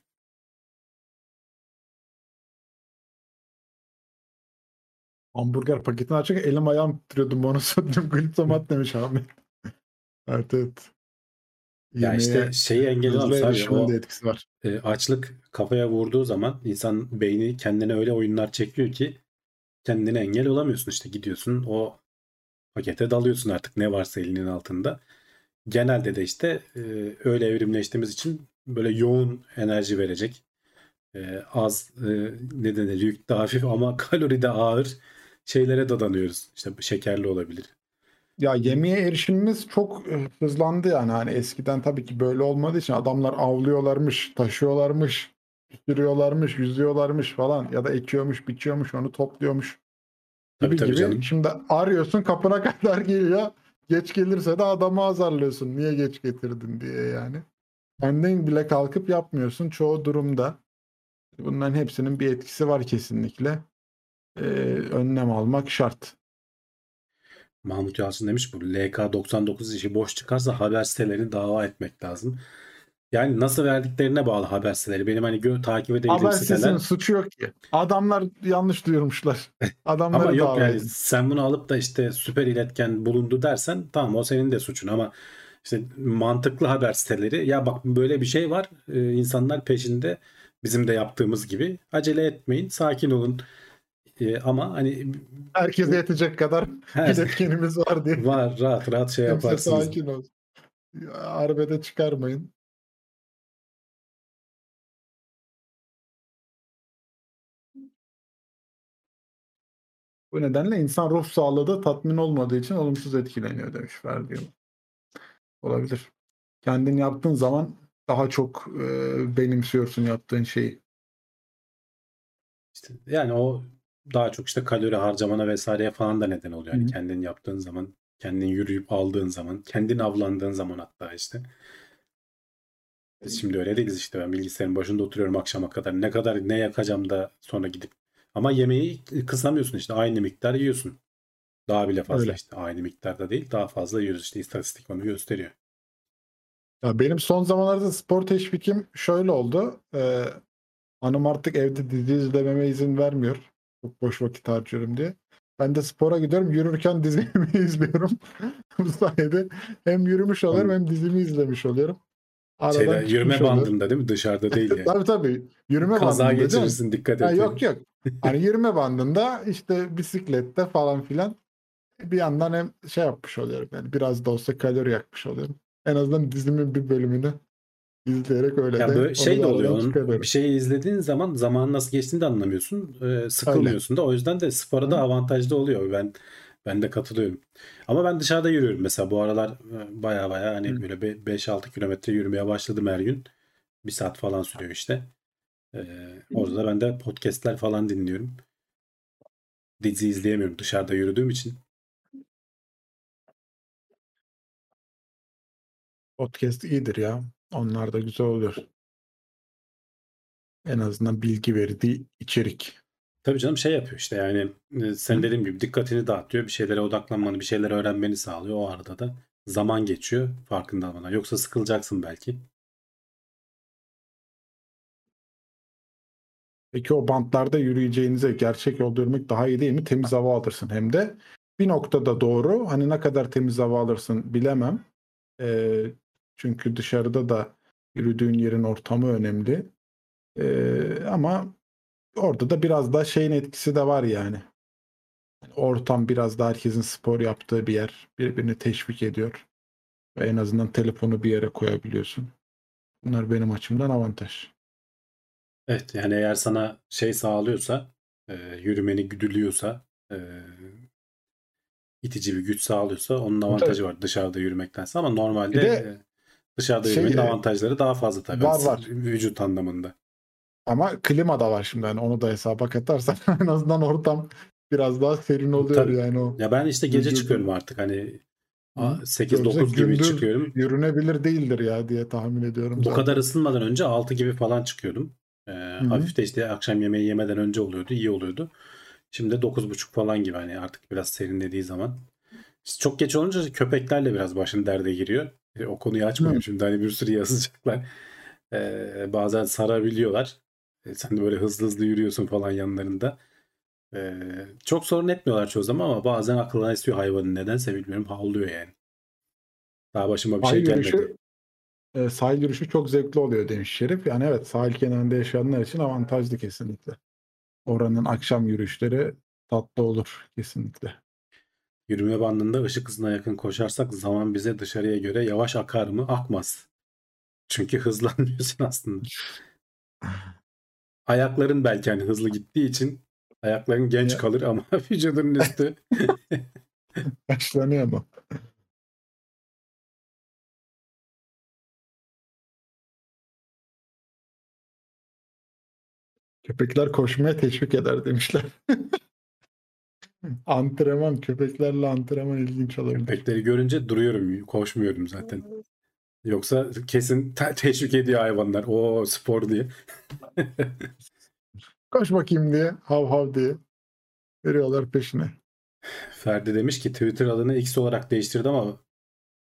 Hamburger paketini açarken elim ayağım titriyordu. Monosodyum glutamat demiş Ahmet. evet evet. Ya işte şeyi engellemem hızlı sadece erişimin o de etkisi var. e, açlık kafaya vurduğu zaman insan beyni kendine öyle oyunlar çekiyor ki kendine engel olamıyorsun işte gidiyorsun o pakete dalıyorsun artık ne varsa elinin altında. Genelde de işte e, öyle evrimleştiğimiz için böyle yoğun enerji verecek e, az e, ne denir yükte hafif ama kaloride ağır şeylere dadanıyoruz. İşte şekerli olabilir. Ya yemeğe erişimimiz çok e, hızlandı yani. Hani eskiden tabii ki böyle olmadığı için adamlar avlıyorlarmış, taşıyorlarmış, pişiriyorlarmış, yüzüyorlarmış falan ya da ekiyormuş, biçiyormuş, onu topluyormuş Tabii gibi tabii gibi. canım. Şimdi arıyorsun kapına kadar geliyor. Geç gelirse de adamı azarlıyorsun. Niye geç getirdin diye yani. Kendin bile kalkıp yapmıyorsun çoğu durumda. Bunların hepsinin bir etkisi var kesinlikle. Ee, önlem almak şart. Mahmut Yalçın demiş bu LK99 işi boş çıkarsa haber sitelerini dava etmek lazım. Yani nasıl verdiklerine bağlı haber siteleri. Benim hani gö- takip edebildiğim Haber siteler sitesinin suçu yok ki. Adamlar yanlış duyurmuşlar. Adamları ama yok yani edin. sen bunu alıp da işte süper iletken bulundu dersen tamam o senin de suçun ama işte mantıklı haber siteleri ya bak böyle bir şey var e, insanlar peşinde bizim de yaptığımız gibi acele etmeyin sakin olun E, ama hani Herkese yetecek kadar iletkenimiz var diye. var rahat rahat şey yaparsınız. sakin ol. Arbede çıkarmayın. Bu nedenle insan ruh sağlığı da tatmin olmadığı için olumsuz etkileniyor demiş verdiğim. Olabilir. Kendin yaptığın zaman daha çok e, benimsiyorsun yaptığın şeyi. İşte yani o daha çok işte kalori harcamana vesaireye falan da neden oluyor. Yani kendin yaptığın zaman, kendin yürüyüp aldığın zaman, kendin avlandığın zaman hatta işte. Biz şimdi öyle değiliz işte ben bilgisayarın başında oturuyorum akşama kadar. Ne kadar ne yakacağım da sonra gidip. Ama yemeği kısamıyorsun işte aynı miktar yiyorsun. Daha bile fazla Öyle. işte aynı miktarda değil daha fazla yiyoruz işte istatistik onu gösteriyor. Ya benim son zamanlarda spor teşvikim şöyle oldu. Ee, hanım artık evde dizi izlememe izin vermiyor. Çok boş vakit harcıyorum diye. Ben de spora gidiyorum. Yürürken dizimi izliyorum. Bu sayede hem yürümüş oluyorum hem dizimi izlemiş oluyorum. Aradan çıkmış yürüme oluyorum. bandında değil mi? Dışarıda değil yani. tabii tabii. Yürüme Kaza bandında geçirirsin dikkat Ha, et. yok yok. Hani yürüme bandında işte bisiklette falan filan bir yandan hem şey yapmış oluyorum. Yani biraz da olsa kalori yakmış oluyorum. En azından dizimin bir bölümünü izleyerek öyle Ya de böyle şey de oluyor. Onun, bir şeyi izlediğin zaman zaman nasıl geçtiğini de anlamıyorsun. Ee, sıkılmıyorsun da. O yüzden de spora da avantajlı oluyor. Ben ben de katılıyorum. Ama ben dışarıda yürüyorum mesela bu aralar e, baya baya hani Hı. böyle be- 5-6 kilometre yürümeye başladım her gün. Bir saat falan sürüyor işte. Ee, orada da ben de podcastler falan dinliyorum. Dizi izleyemiyorum dışarıda yürüdüğüm için. Podcast iyidir ya. Onlar da güzel oluyor. En azından bilgi verdiği içerik. Tabii canım şey yapıyor işte yani sen dediğim gibi dikkatini dağıtıyor. Bir şeylere odaklanmanı, bir şeyler öğrenmeni sağlıyor. O arada da zaman geçiyor farkında olmadan. Yoksa sıkılacaksın belki. Peki o bantlarda yürüyeceğinize gerçek yolda yürümek daha iyi değil mi? Temiz hava alırsın hem de. Bir noktada doğru. Hani ne kadar temiz hava alırsın bilemem. Ee, çünkü dışarıda da yürüdüğün yerin ortamı önemli. Ee, ama orada da biraz da şeyin etkisi de var yani. Ortam biraz da herkesin spor yaptığı bir yer. Birbirini teşvik ediyor. Ve en azından telefonu bir yere koyabiliyorsun. Bunlar benim açımdan avantaj. Evet yani eğer sana şey sağlıyorsa, e, yürümeni güdülüyorsa, e, itici bir güç sağlıyorsa onun avantajı var dışarıda yürümektense. Ama normalde Bir de dışarıda şey, yürümenin e, avantajları daha fazla tabii. var, var. Vücut anlamında. Ama klima da var şimdi. Yani onu da hesaba katarsan en azından ortam biraz daha serin oluyor Tabii. yani o. Ya ben işte gece çıkıyorum artık hani Hı. 8-9 gibi çıkıyorum. Yürünebilir değildir ya diye tahmin ediyorum. Bu zaten. kadar ısınmadan önce 6 gibi falan çıkıyordum. Ee, hafif de işte akşam yemeği yemeden önce oluyordu. iyi oluyordu. Şimdi 9.30 falan gibi hani artık biraz serinlediği zaman. İşte çok geç olunca köpeklerle biraz başın derde giriyor. E, o konuyu Hı. şimdi hani bir sürü yazacaklar. Ee, bazen sarabiliyorlar. E, sen de böyle hızlı hızlı yürüyorsun falan yanlarında. Ee, çok sorun etmiyorlar çoğu zaman ama bazen aklına esiyor hayvanın nedense bilmiyorum havlıyor yani. Daha başıma bir şey Sahil gelmedi. yürüyüşü, e, sahil yürüyüşü çok zevkli oluyor demiş Şerif. Yani evet sahil kenarında yaşayanlar için avantajlı kesinlikle. Oranın akşam yürüyüşleri tatlı olur kesinlikle. Yürüme bandında ışık hızına yakın koşarsak zaman bize dışarıya göre yavaş akar mı? Akmaz. Çünkü hızlanmıyorsun aslında. Ayakların belki hani hızlı gittiği için ayakların genç Ya. kalır ama vücudunun üstü Başlanıyor mu? Köpekler koşmaya teşvik eder demişler. Antrenman, köpeklerle antrenman ilginç olabilir. köpekleri görünce duruyorum, koşmuyorum zaten. Yoksa kesin te- teşvik ediyor hayvanlar. O spor diye. Koş bakayım diye, hav hav diye veriyorlar peşine. Ferdi demiş ki Twitter adını X olarak değiştirdi ama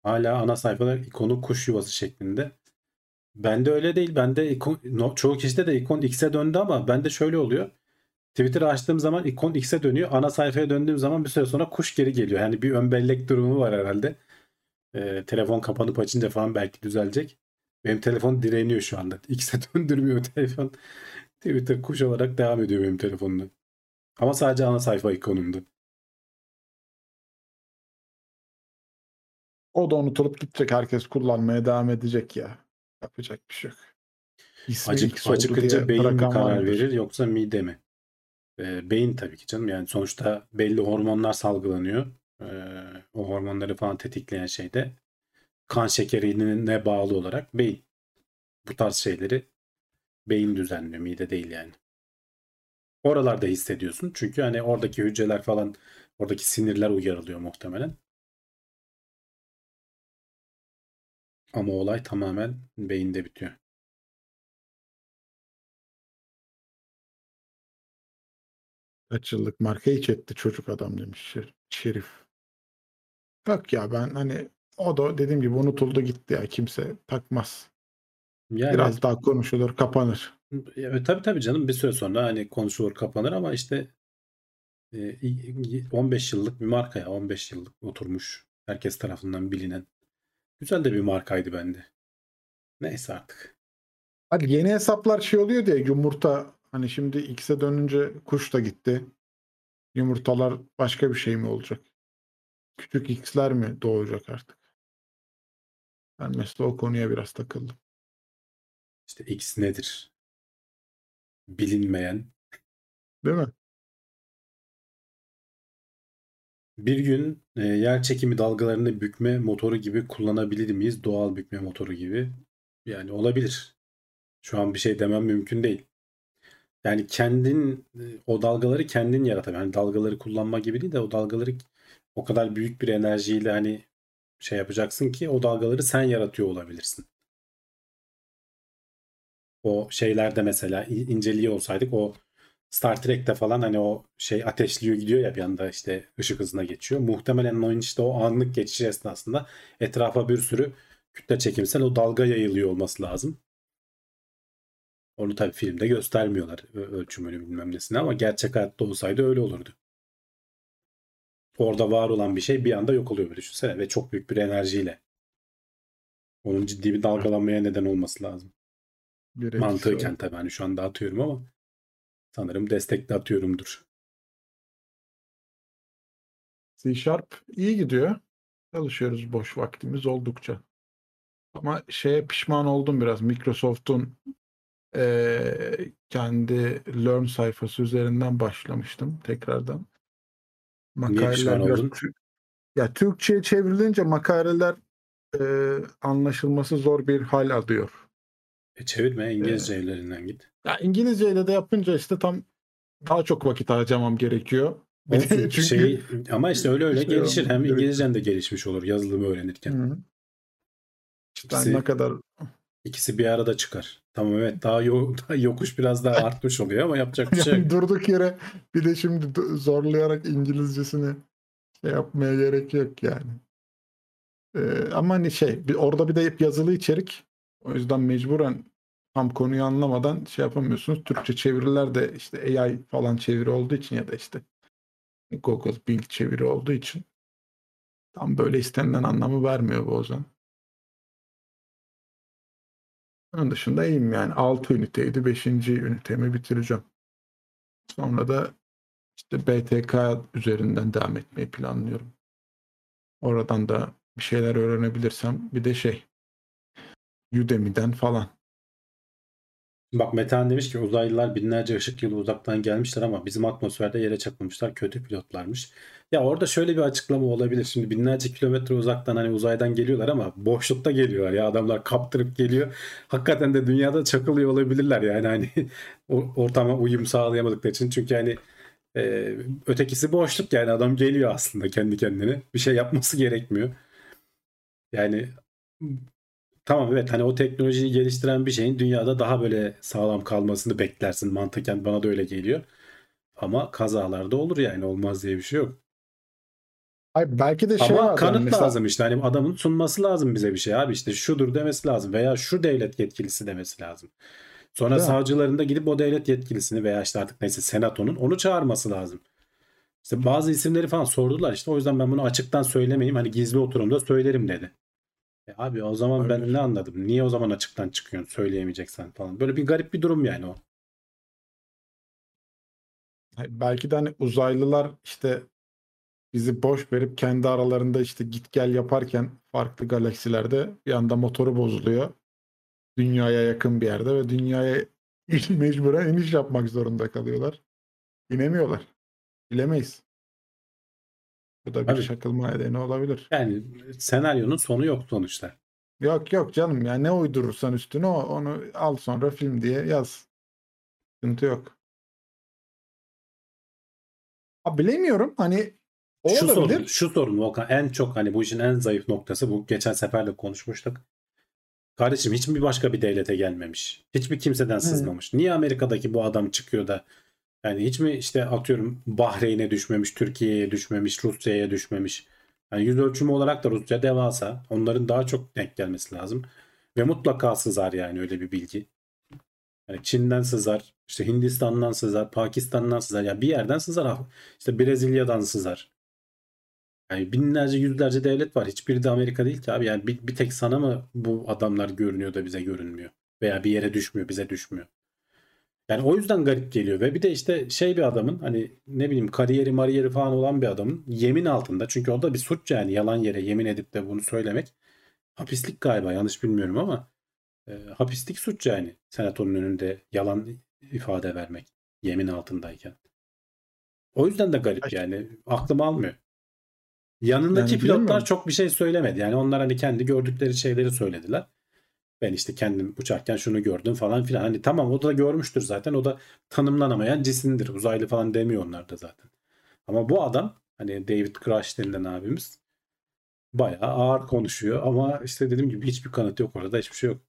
hala ana sayfada ikonu kuş yuvası şeklinde. Bende öyle değil. Bende ikon, no, çoğu kişide de ikon X'e döndü ama bende şöyle oluyor. Twitter'ı açtığım zaman ikon X'e dönüyor. Ana sayfaya döndüğüm zaman bir süre sonra kuş geri geliyor. Yani bir ön bellek durumu var herhalde. Ee, telefon kapanıp açınca falan belki düzelecek. Benim telefon direniyor şu anda. X'e döndürmüyor telefon. Twitter kuş olarak devam ediyor benim telefonumda. Ama sadece ana sayfa ikonumda. O da unutulup gidecek. Herkes kullanmaya devam edecek ya. Yapacak bir şey yok. İsmi Acı, X oldu acıkınca beyin mi karar vardır. verir yoksa mide mi? Ee, beyin tabii ki canım. Yani sonuçta belli hormonlar salgılanıyor. Ee, o hormonları falan tetikleyen şey de kan şekerine bağlı olarak beyin. Bu tarz şeyleri beyin düzenliyor. Mide değil yani. Oralarda hissediyorsun. Çünkü hani oradaki hücreler falan oradaki sinirler uyarılıyor muhtemelen. Ama olay tamamen beyinde bitiyor. Kaç yıllık marka hiç etti çocuk adam demiş Şer- Şerif. Yok ya ben hani o da dediğim gibi unutuldu gitti ya kimse takmaz. Yani Biraz daha konuşulur kapanır. Evet, tabii tabii canım bir süre sonra hani konuşulur kapanır ama işte e, i- i- 15 yıllık bir marka ya 15 yıllık oturmuş herkes tarafından bilinen güzel de bir markaydı bende. Neyse artık. Hadi yeni hesaplar şey oluyor diye yumurta hani şimdi X'e dönünce kuş da gitti. Yumurtalar başka bir şey mi olacak? Küçük X'ler mi doğacak artık? Ben mesela o konuya biraz takıldım. İşte X nedir? Bilinmeyen. Değil mi? Bir gün e, yer çekimi dalgalarını bükme motoru gibi kullanabilir miyiz? Doğal bükme motoru gibi. Yani olabilir. Şu an bir şey demem mümkün değil. Yani kendin e, o dalgaları kendin yaratabilir. Yani dalgaları kullanma gibi değil de o dalgaları o kadar büyük bir enerjiyle hani şey yapacaksın ki o dalgaları sen yaratıyor olabilirsin. O şeylerde mesela inceliyor olsaydık o Star Trek'te falan hani o şey ateşliyor gidiyor ya bir anda işte ışık hızına geçiyor. Muhtemelen oyun işte o anlık geçiş esnasında etrafa bir sürü kütle çekimsel o dalga yayılıyor olması lazım. Onu tabii filmde göstermiyorlar ölçümünü bilmem nesini ama gerçek hayatta olsaydı öyle olurdu. Orada var olan bir şey bir anda yok oluyor düşünsene ve çok büyük bir enerjiyle. Onun ciddi bir dalgalanmaya neden olması lazım. Etkisi Mantıken tabii hani şu anda atıyorum ama sanırım destekli atıyorumdur. C Sharp iyi gidiyor. Çalışıyoruz boş vaktimiz oldukça. Ama şeye pişman oldum biraz. Microsoft'un eee, kendi Learn sayfası üzerinden başlamıştım tekrardan. Pişman biraz ya Türkçe'ye çevrilince makaleler eee, anlaşılması zor bir hal alıyor. E çevirme İngilizce evlerinden git. Ya İngilizceyle de yapınca işte tam daha çok vakit harcamam gerekiyor. Çünkü- şey ama işte öyle öyle şey gelişir. Hem. İngilizcen de gelişmiş olur yazılımı öğrenirken. Hı. İşte İkisi- ne kadar İkisi bir arada çıkar. Tamam evet daha, yo- daha yokuş biraz daha artmış oluyor ama yapacak bir şey Yani yok. durduk yere bir de şimdi zorlayarak İngilizcesini şey yapmaya gerek yok yani. Ee, ama hani şey bir, orada bir de hep yazılı içerik. O yüzden mecburen tam konuyu anlamadan şey yapamıyorsunuz. Türkçe çeviriler de işte AI falan çeviri olduğu için ya da işte Google Bing çeviri olduğu için tam böyle istenilen anlamı vermiyor bu o zaman. Onun dışında iyiyim yani. 6 üniteydi. 5. ünitemi bitireceğim. Sonra da işte BTK üzerinden devam etmeyi planlıyorum. Oradan da bir şeyler öğrenebilirsem bir de şey Udemy'den falan. Bak Metehan demiş ki uzaylılar binlerce ışık yılı uzaktan gelmişler ama bizim atmosferde yere çakılmışlar. Kötü pilotlarmış. Ya orada şöyle bir açıklama olabilir. Şimdi binlerce kilometre uzaktan hani uzaydan geliyorlar ama boşlukta geliyorlar ya. Adamlar kaptırıp geliyor. Hakikaten de dünyada çakılıyor olabilirler yani hani ortama uyum sağlayamadıkları için. Çünkü hani e, ötekisi boşluk yani adam geliyor aslında kendi kendine. Bir şey yapması gerekmiyor. Yani Tamam evet hani o teknolojiyi geliştiren bir şeyin dünyada daha böyle sağlam kalmasını beklersin mantıken bana da öyle geliyor. Ama kazalarda olur yani olmaz diye bir şey yok. Ay belki de şey Ama vardır, kanıt mesela- lazım işte hani adamın sunması lazım bize bir şey abi işte şudur demesi lazım veya şu devlet yetkilisi demesi lazım. Sonra Değil savcıların da gidip o devlet yetkilisini veya işte artık neyse senatonun onu çağırması lazım. İşte bazı isimleri falan sordular işte o yüzden ben bunu açıktan söylemeyeyim hani gizli oturumda söylerim dedi. E abi o zaman ben Olabilir. ne anladım? Niye o zaman açıktan çıkıyorsun söyleyemeyeceksen falan. Böyle bir garip bir durum yani o. Belki de hani uzaylılar işte bizi boş verip kendi aralarında işte git gel yaparken farklı galaksilerde bir anda motoru bozuluyor. Dünyaya yakın bir yerde ve dünyaya mecburen iniş yapmak zorunda kalıyorlar. İnemiyorlar. Bilemeyiz. Bu da bir Tabii. çakılma nedeni olabilir. Yani senaryonun sonu yok sonuçta. Yok yok canım ya ne uydurursan üstüne o, onu al sonra film diye yaz. Sıkıntı yok. Ha, bilemiyorum hani o Şu sorun, olabilir. şu sorun Volkan en çok hani bu işin en zayıf noktası bu geçen sefer de konuşmuştuk. Kardeşim hiç mi başka bir devlete gelmemiş? Hiçbir kimseden sızmamış. Niye Amerika'daki bu adam çıkıyor da yani hiç mi işte atıyorum Bahreyn'e düşmemiş, Türkiye'ye düşmemiş, Rusya'ya düşmemiş. Yani yüz ölçümü olarak da Rusya devasa. Onların daha çok denk gelmesi lazım. Ve mutlaka sızar yani öyle bir bilgi. Yani Çin'den sızar, işte Hindistan'dan sızar, Pakistan'dan sızar. Yani bir yerden sızar. İşte Brezilya'dan sızar. Yani binlerce yüzlerce devlet var. Hiçbiri de Amerika değil ki abi. Yani bir, bir tek sana mı bu adamlar görünüyor da bize görünmüyor? Veya bir yere düşmüyor, bize düşmüyor. Yani o yüzden garip geliyor ve bir de işte şey bir adamın hani ne bileyim kariyeri mariyeri falan olan bir adamın yemin altında çünkü o da bir suç yani yalan yere yemin edip de bunu söylemek hapislik galiba yanlış bilmiyorum ama e, hapislik suç yani senatonun önünde yalan ifade vermek yemin altındayken. O yüzden de garip yani aklım almıyor. Yanındaki Yani pilotlar bilemiyorum. çok bir şey söylemedi. Yani onlar hani kendi gördükleri şeyleri söylediler. Ben işte kendim uçarken şunu gördüm falan filan. Hani tamam o da görmüştür zaten. O da tanımlanamayan cisimdir. Uzaylı falan demiyor onlar da zaten. Ama bu adam hani David Grush denilen abimiz bayağı ağır konuşuyor ama işte dediğim gibi hiçbir kanıt yok orada hiçbir şey yok.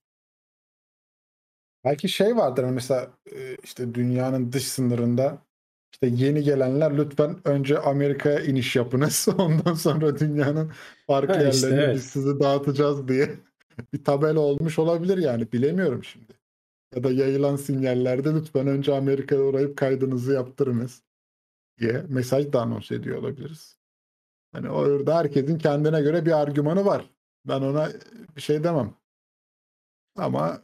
Belki şey vardır hani mesela e, işte dünyanın dış sınırında işte yeni gelenler lütfen önce Amerika'ya iniş yapınız. Ondan sonra dünyanın farklı Ha işte, yerlerine evet. biz sizi dağıtacağız diye bir tabela olmuş olabilir yani bilemiyorum şimdi. Ya da yayılan sinyallerde lütfen önce Amerika'ya uğrayıp kaydınızı yaptırınız diye mesaj da anons ediyor olabiliriz. Hani orada herkesin kendine göre bir argümanı var. Ben ona bir şey demem. Ama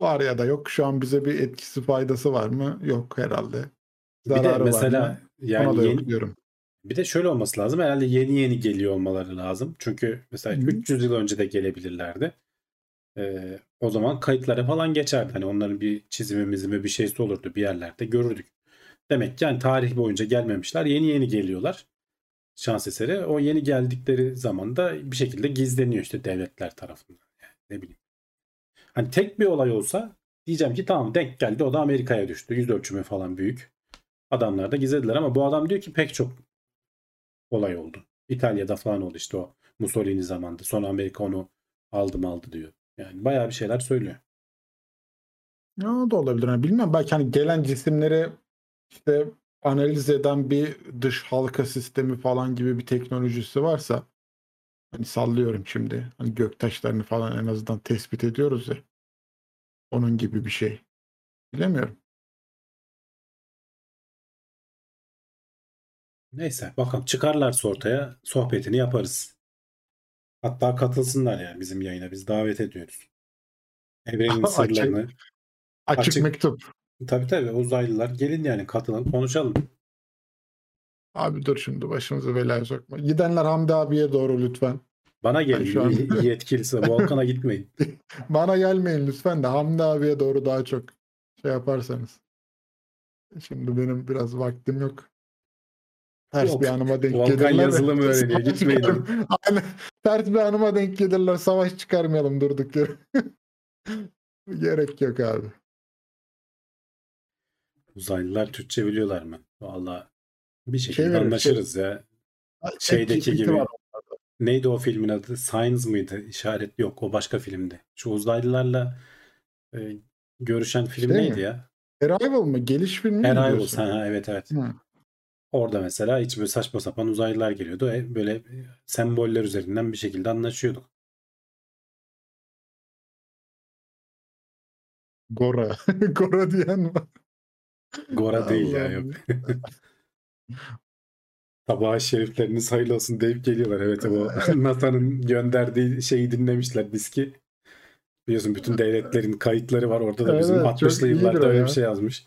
var ya da yok. Şu an bize bir etkisi faydası var mı? Yok herhalde. Bir de Zararı var mesela mı? yani yeni- diyorum. Bir de şöyle olması lazım. Herhalde yeni yeni geliyor olmaları lazım. Çünkü mesela Hı hı. 300 yıl önce de gelebilirlerdi. Ee, o zaman kayıtlara falan geçerdi. Hani onların bir çizimi mizimi bir şeysi olurdu bir yerlerde görürdük. Demek ki yani tarih boyunca gelmemişler. Yeni yeni geliyorlar. Şans eseri. O yeni geldikleri zaman da bir şekilde gizleniyor işte devletler tarafından. Yani ne bileyim. Hani tek bir olay olsa diyeceğim ki tamam denk geldi o da Amerika'ya düştü. Yüz ölçümü falan büyük. Adamlar da gizlediler ama bu adam diyor ki pek çok olay oldu. İtalya'da falan oldu işte o Mussolini zamanında. Sonra Amerika onu aldım aldı diyor. Yani bayağı bir şeyler söylüyor. Ya da olabilir. Yani bilmem belki hani gelen cisimleri işte analiz eden bir dış halka sistemi falan gibi bir teknolojisi varsa hani sallıyorum şimdi. Hani göktaşlarını falan en azından tespit ediyoruz ya. Onun gibi bir şey. Bilemiyorum. Neyse bakalım çıkarlarsa ortaya sohbetini yaparız. Hatta katılsınlar yani bizim yayına. Biz davet ediyoruz. Evrenin Açık. sırlarını. Açık, Açık. mektup. Tabii tabii uzaylılar gelin yani katılın konuşalım. Abi dur şimdi başımızı belaya sokma. Gidenler Hamdi abiye doğru lütfen. Bana gelin şu an- yetkilisi. Volkan'a gitmeyin. Bana gelmeyin lütfen de Hamdi abiye doğru daha çok şey yaparsanız. Şimdi benim biraz vaktim yok. Ters Yok, bir anıma denk Volkan gelirler. yazılım öğreniyor, çıkarım- Aynen. Ters bir anıma denk gelirler. Savaş çıkarmayalım durduk yere. Gerek yok abi. Uzaylılar Türkçe biliyorlar mı? Vallahi bir şekilde Şey anlaşırız ya. Şeydeki ChatGPT gibi. var. Neydi o filmin adı? Science mıydı? İşaret yok. O başka filmdi. Şu uzaylılarla e, görüşen film Şey neydi mi? ya? Arrival mı? Geliş filmi mi Arrival. Ha, ha, evet evet. Hı. Orada mesela hiç böyle saçma sapan uzaylılar geliyordu. E, Böyle semboller üzerinden bir şekilde anlaşıyorduk. Gora. Gora diyen var. Gora değil ya yok. Sabah şerifleriniz hayırlı olsun deyip geliyorlar. Evet o NASA'nın gönderdiği şeyi dinlemişler diski. Biliyorsun bütün devletlerin kayıtları var. Orada da bizim Evet, çok 60'lı iyidir yıllarda öyle ya. bir şey yazmış.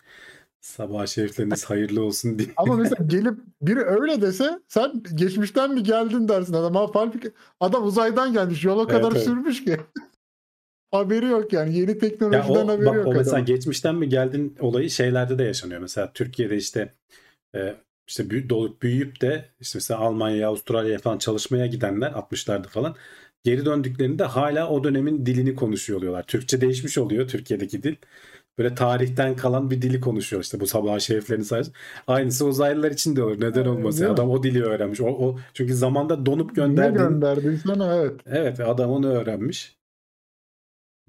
Sabah şerifleriniz hayırlı olsun diye. Ama mesela gelip biri öyle dese sen geçmişten mi geldin dersin adam. Ha, halbuki adam uzaydan gelmiş. Yola kadar evet. sürmüş ki. haberi yok yani. Yeni Ya teknolojiden o, haberi bak yok o mesela adamın. geçmişten mi geldin olayı şeylerde de yaşanıyor. Mesela Türkiye'de işte e, işte büyü, dolup büyüyüp de işte mesela Almanya'ya, Avustralya'ya falan çalışmaya gidenler 60'larda falan geri döndüklerinde hala o dönemin dilini konuşuyor oluyorlar. Türkçe değişmiş oluyor Türkiye'deki dil. Böyle tarihten kalan bir dili konuşuyor işte bu sabah şeriflerini sayesinde. Aynısı uzaylılar için de olur. Neden olmasın? değil mi? Adam o dili öğrenmiş. O, o çünkü zamanda donup Ne gönderdiğin gönderdiysen evet. Evet adam onu öğrenmiş.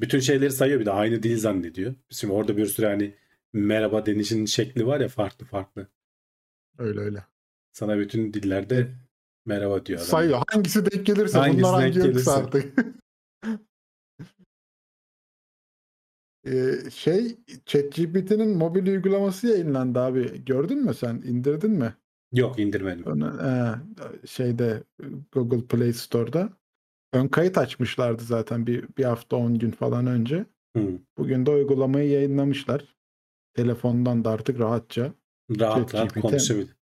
Bütün şeyleri sayıyor bir de aynı dil zannediyor. Şimdi orada bir sürü hani merhaba denişin şekli var ya farklı farklı. Öyle öyle. Sana bütün dillerde merhaba diyor adam. Sayıyor. Hangisi denk gelirse Hangisi bunlar hangi gelirse. artık. Ee, şey ChatGPT'nin mobil uygulaması yayınlandı abi. Gördün mü sen? İndirdin mi? Yok indirmedim. Onu, e, şeyde Google Play Store'da. Ön kayıt açmışlardı zaten bir, bir hafta 10 gün falan önce. Hı. Bugün de uygulamayı yayınlamışlar. Telefondan da artık rahatça. Rahat rahat konuşabilir.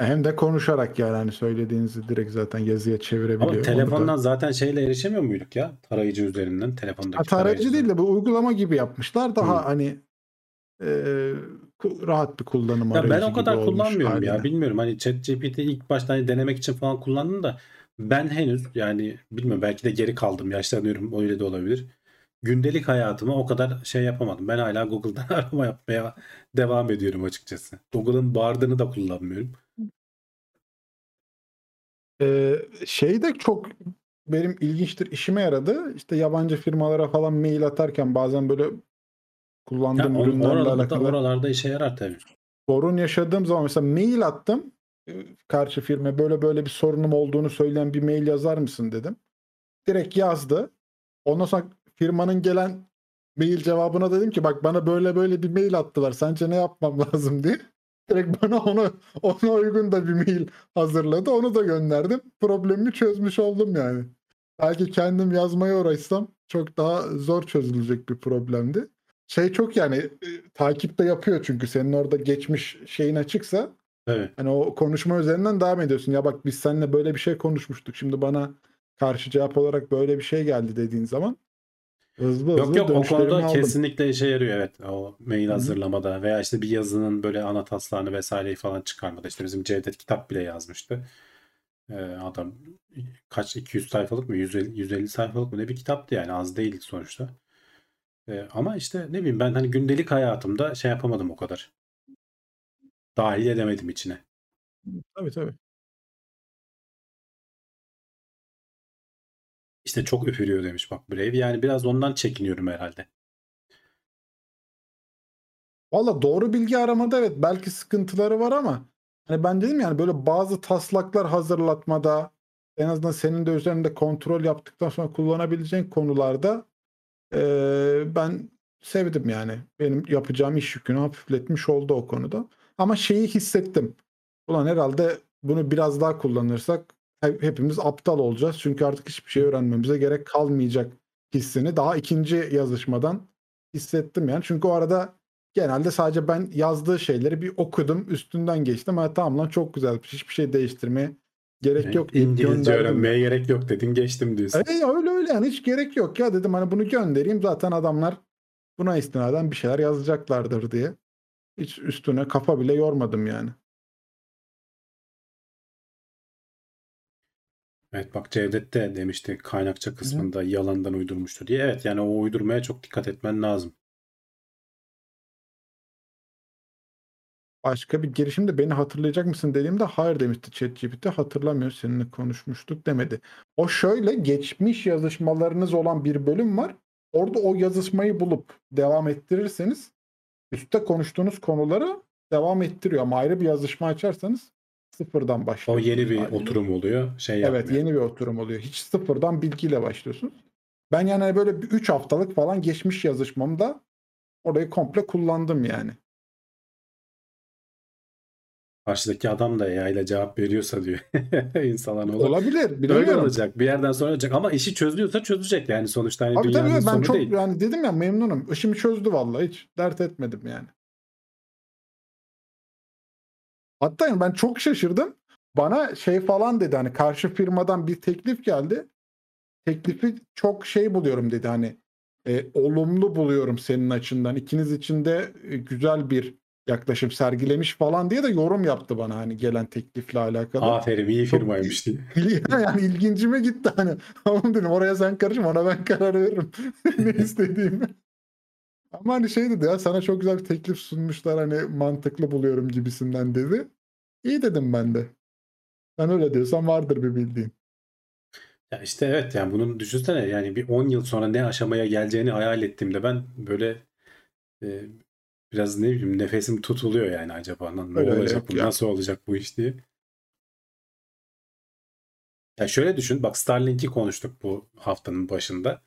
Hem de konuşarak yani hani söylediğinizi direkt zaten yazıya çevirebiliyor. Ama Onu da- telefondan zaten şeyle erişemiyor muyduk ya? Tarayıcı üzerinden telefondaki Ha, tarayıcı değil de bu uygulama gibi yapmışlar. Daha Hı. hani e, rahat bir kullanım Ya ben o kadar kullanmıyorum ya. haline. Bilmiyorum hani ChatGPT ilk başta hani denemek için falan kullandım da ben henüz yani bilmiyorum belki de geri kaldım. Yaşlanıyorum öyle de olabilir. Gündelik hayatıma o kadar şey yapamadım. Ben hala Google'dan arama yapmaya devam ediyorum açıkçası. Google'ın Bard'ını da kullanmıyorum. Ee, şey de çok benim ilginçtir işime yaradı. İşte yabancı firmalara falan mail atarken bazen böyle Ya kullandığım on- ürünlerle oralarda, alakalı oralarda işe yarar tabii. sorun yaşadığım zaman mesela mail attım. Ee, Karşı firma böyle böyle bir sorunum olduğunu söyleyen bir mail yazar mısın dedim. Direkt yazdı. Ondan sonra firmanın gelen mail cevabına dedim ki bak bana böyle böyle bir mail attılar. Sence ne yapmam lazım diye. Direkt bana onu ona uygun da bir mail hazırladı. Onu da gönderdim. Problemimi çözmüş oldum yani. Belki kendim yazmaya uğraşsam çok daha zor çözülecek bir problemdi. Şey çok yani e, takipte yapıyor çünkü senin orada geçmiş şeyin açıksa Evet. Hani o konuşma üzerinden devam ediyorsun. Ya bak biz seninle böyle bir şey konuşmuştuk. Şimdi bana karşı cevap olarak böyle bir şey geldi dediğin zaman hızlı hızlı Yok yok o konuda aldım. kesinlikle işe yarıyor evet. O mail Hı hı. hazırlamada veya işte bir yazının böyle ana taslağını vesaireyi falan çıkarmada. İşte bizim Cevdet kitap bile yazmıştı. Ee, adam kaç 200 sayfalık mı 150, 150 sayfalık mı ne bir kitaptı yani az değil sonuçta. Ee, ama işte ne bileyim ben hani gündelik hayatımda şey yapamadım o kadar. Dahil edemedim içine. Tabii tabii. İşte çok üfürüyor demiş bak Brave. Yani biraz ondan çekiniyorum herhalde. Valla doğru bilgi aramada evet belki sıkıntıları var ama hani ben dedim yani böyle bazı taslaklar hazırlatmada en azından senin de üzerinde kontrol yaptıktan sonra kullanabileceğin konularda eee, ben sevdim yani. Benim yapacağım iş yükünü hafifletmiş oldu o konuda. Ama şeyi hissettim. Ulan herhalde bunu biraz daha kullanırsak hepimiz aptal olacağız. Çünkü artık hiçbir şey öğrenmemize gerek kalmayacak hissini daha ikinci yazışmadan hissettim yani. Çünkü o arada genelde sadece ben yazdığı şeyleri bir okudum, üstünden geçtim. Ha tamam lan çok güzelmiş. Hiçbir şey değiştirmeye gerek yok deyip İngilizce öğrenmeye gerek yok dedin geçtim diyorsun. E, öyle öyle yani hiç gerek yok ya dedim hani bunu göndereyim zaten adamlar buna istinaden bir şeyler yazacaklardır diye. Hiç üstüne kafa bile yormadım yani. Evet bak Cevdet de demişti kaynakça kısmında yalandan uydurmuştu diye. Evet yani o uydurmaya çok dikkat etmen lazım. Başka bir girişimde beni hatırlayacak mısın dediğimde hayır demişti ChatGPT hatırlamıyor seninle konuşmuştuk demedi. O şöyle geçmiş yazışmalarınız olan bir bölüm var. Orada o yazışmayı bulup devam ettirirseniz üstte konuştuğunuz konuları devam ettiriyor. Ama ayrı bir yazışma açarsanız sıfırdan O başlıyorsunuz. yeni bir haliyle. oturum oluyor. Şey Evet yapmıyor. yeni bir oturum oluyor. Hiç sıfırdan bilgiyle başlıyorsunuz. Ben yani böyle 3 haftalık falan geçmiş yazışmamda orayı komple kullandım yani. Karşıdaki adam da ile cevap veriyorsa diyor. İnsan olur. Olabilir. Öyle Bilemiyorum. olacak. Bir yerden sonra olacak. Ama işi çözülüyorsa çözecek. Yani sonuçta hani Abi dünyanın tabii ben sonu çok değil. yani dedim ya memnunum. İşimi çözdü vallahi hiç dert etmedim yani. Hatta yani ben çok şaşırdım. Bana şey falan dedi hani karşı firmadan bir teklif geldi. Teklifi çok şey buluyorum dedi hani e, olumlu buluyorum senin açından. İkiniz için de e, güzel bir yaklaşım sergilemiş falan diye de yorum yaptı bana hani gelen teklifle alakalı. Aferin iyi firmaymış diye. yani ilgincime gitti hani. Tamam dedim oraya sen karışma ona ben karar veririm. ne istediğimi. Ama hani şey dedi ya sana çok güzel bir teklif sunmuşlar hani mantıklı buluyorum gibisinden dedi. İyi dedim ben de. Sen öyle diyorsan vardır bir bildiğin. Ya işte evet yani bunun düşünsene yani bir 10 yıl sonra ne aşamaya geleceğini hayal ettiğimde ben böyle e, biraz ne bileyim nefesim tutuluyor yani acaba ne Öyle olacak bu ya. nasıl olacak bu iş diye. Ya şöyle düşün bak Starlink'i konuştuk bu haftanın başında.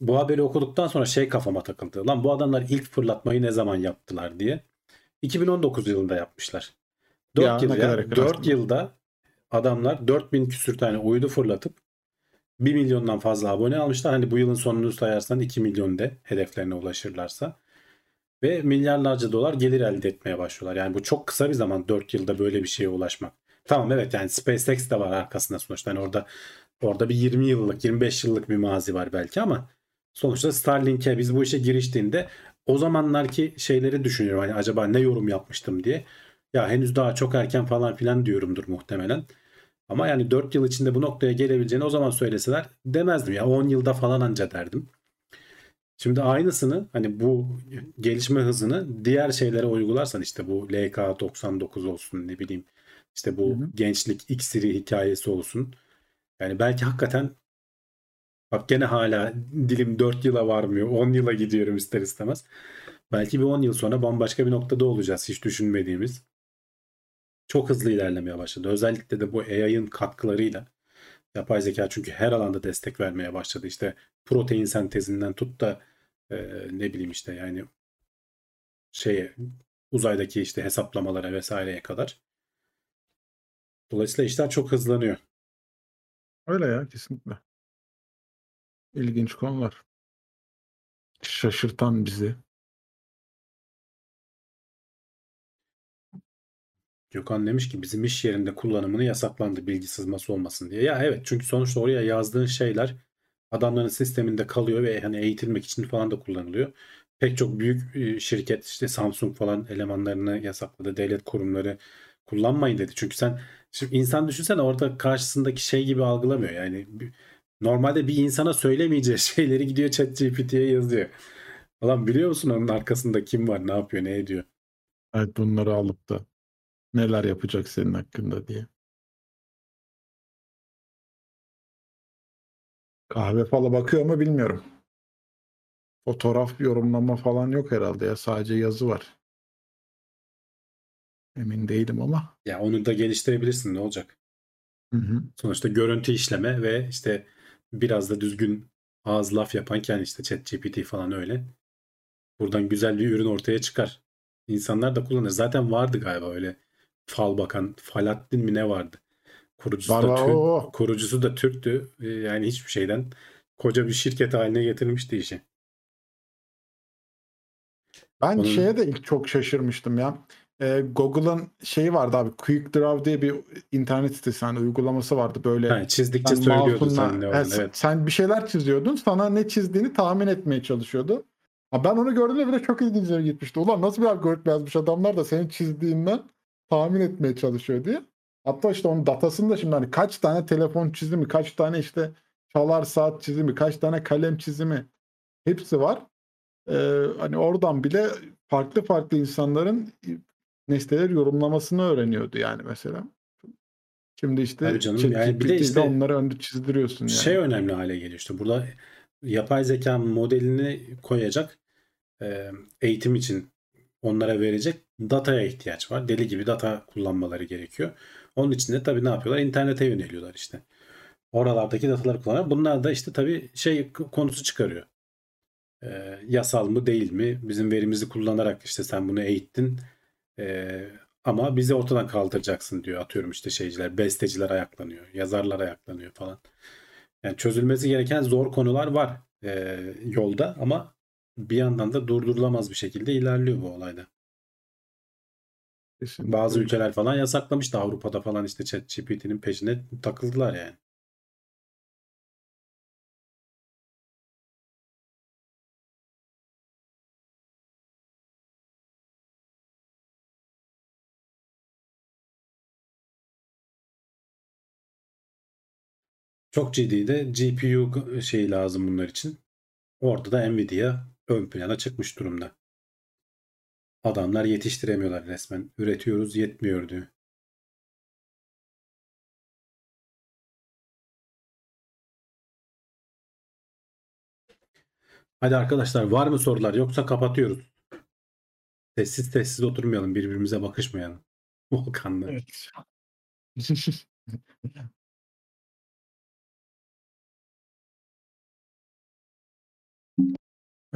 Bu haberi okuduktan sonra şey kafama takıldı. Lan bu adamlar ilk fırlatmayı ne zaman yaptılar diye. 2019 yılında yapmışlar. 4 Ya, yıl ya, kadar yakın 4 aslında. yılda adamlar 4000 küsür tane uydu fırlatıp 1 milyondan fazla abone almışlar. Hani bu yılın sonunu sayarsan 2 milyon de hedeflerine ulaşırlarsa. Ve milyarlarca dolar gelir elde etmeye başlıyorlar. Yani bu çok kısa bir zaman 4 yılda böyle bir şeye ulaşmak. Tamam evet yani SpaceX de var arkasında sonuçta. Hani orada orada bir 20 yıllık 25 yıllık bir mazi var belki ama sonuçta Starlink'e biz bu işe giriştiğinde o zamanlarki şeyleri düşünüyorum. Hani acaba ne yorum yapmıştım diye. Ya henüz daha çok erken falan filan diyorumdur muhtemelen. Ama yani 4 yıl içinde bu noktaya gelebileceğini o zaman söyleseler demezdim ya 10 yılda falan anca derdim. Şimdi aynısını hani bu gelişme hızını diğer şeylere uygularsan işte bu LK99 olsun ne bileyim işte bu Hı hı. gençlik iksiri hikayesi olsun. Yani belki hakikaten bak gene hala dilim 4 yıla varmıyor. 10 yıla gidiyorum ister istemez. Belki bir 10 yıl sonra bambaşka bir noktada olacağız hiç düşünmediğimiz. Çok hızlı ilerlemeye başladı. Özellikle de bu AI'ın katkılarıyla yapay zeka çünkü her alanda destek vermeye başladı. İşte protein sentezinden tut da e, ne bileyim işte yani şeye uzaydaki işte hesaplamalara vesaireye kadar. Dolayısıyla işler çok hızlanıyor. Öyle ya kesinlikle. İlginç konular. Şaşırtan bizi. Gökhan demiş ki bizim iş yerinde kullanımını yasaklandı bilgi sızması olmasın diye. Ya evet çünkü sonuçta oraya yazdığın şeyler adamların sisteminde kalıyor ve hani eğitilmek için falan da kullanılıyor. Pek çok büyük e, şirket işte Samsung falan elemanlarını yasakladı. Devlet kurumları kullanmayın dedi. Çünkü sen şimdi insan düşünsene orada karşısındaki şey gibi algılamıyor. Yani normalde bir insana söylemeyeceği şeyleri gidiyor ChatGPT'ye yazıyor. Falan biliyor musun onun arkasında kim var, ne yapıyor, ne ediyor? Evet bunları alıp da neler yapacak senin hakkında diye. Kahve falan bakıyor mu bilmiyorum. Fotoğraf yorumlama falan yok herhalde ya. Sadece yazı var. Emin değilim ama. Ya onu da geliştirebilirsin ne olacak? Hı hı. Sonuçta görüntü işleme ve işte biraz da düzgün ağız laf yapan yani işte ChatGPT falan öyle. Buradan güzel bir ürün ortaya çıkar. İnsanlar da kullanır. Zaten vardı galiba öyle fal bakan. Falattin mi ne vardı? Kurucusu Var da, Türk, kurucusu da Türktü. Ee, Yani hiçbir şeyden koca bir şirket haline getirmişti işi. Ben Onun- şeye de ilk çok şaşırmıştım ya. Ee, Google'ın şeyi vardı abi. Quick Draw diye bir internet sitesi hani uygulaması vardı böyle. Ha, çizdikçe Sen söylüyordu sen. Evet, Evet. Sen bir şeyler çiziyordun. Sana ne çizdiğini tahmin etmeye çalışıyordu. Ha, ben onu gördüğümde bile çok ilgincime gitmişti. Ulan nasıl bir algoritma yazmış adamlar da senin çizdiğinden tahmin etmeye çalışıyor diye. Hatta işte onun datasını da şimdi hani kaç tane telefon çizimi, kaç tane işte çalar saat çizimi, kaç tane kalem çizimi hepsi var. Ee, hani oradan bile farklı farklı insanların nesneleri yorumlamasını öğreniyordu yani mesela. Şimdi işte Tabii canım, yani bir de işte onları önde çizdiriyorsun yani. Şey önemli hale geliyor işte burada yapay zeka modelini koyacak e, eğitim için onlara verecek dataya ihtiyaç var. Deli gibi data kullanmaları gerekiyor. Onun için de tabii ne yapıyorlar? İnternete yöneliyorlar işte. Oralardaki dataları kullanıyor. Bunlar da işte tabii şey konusu çıkarıyor. E, yasal mı değil mi? Bizim verimizi kullanarak işte sen bunu eğittin. E, ama bizi ortadan kaldıracaksın diyor. Atıyorum işte şeyciler, besteciler ayaklanıyor, yazarlar ayaklanıyor falan. Yani çözülmesi gereken zor konular var e, yolda ama bir yandan da durdurulamaz bir şekilde ilerliyor bu olayda. Kesinlikle Bazı ülkeler falan yasaklamıştı Avrupa'da falan işte ChatGPT'nin peşine takıldılar yani. Çok ciddi de GPU şeyi lazım bunlar için. Orada da Nvidia ön plana çıkmış durumda. Adamlar yetiştiremiyorlar resmen. Üretiyoruz yetmiyor diyor. Hadi arkadaşlar var mı sorular yoksa kapatıyoruz. Sessiz sessiz oturmayalım birbirimize bakışmayalım. Volkan'la. Evet.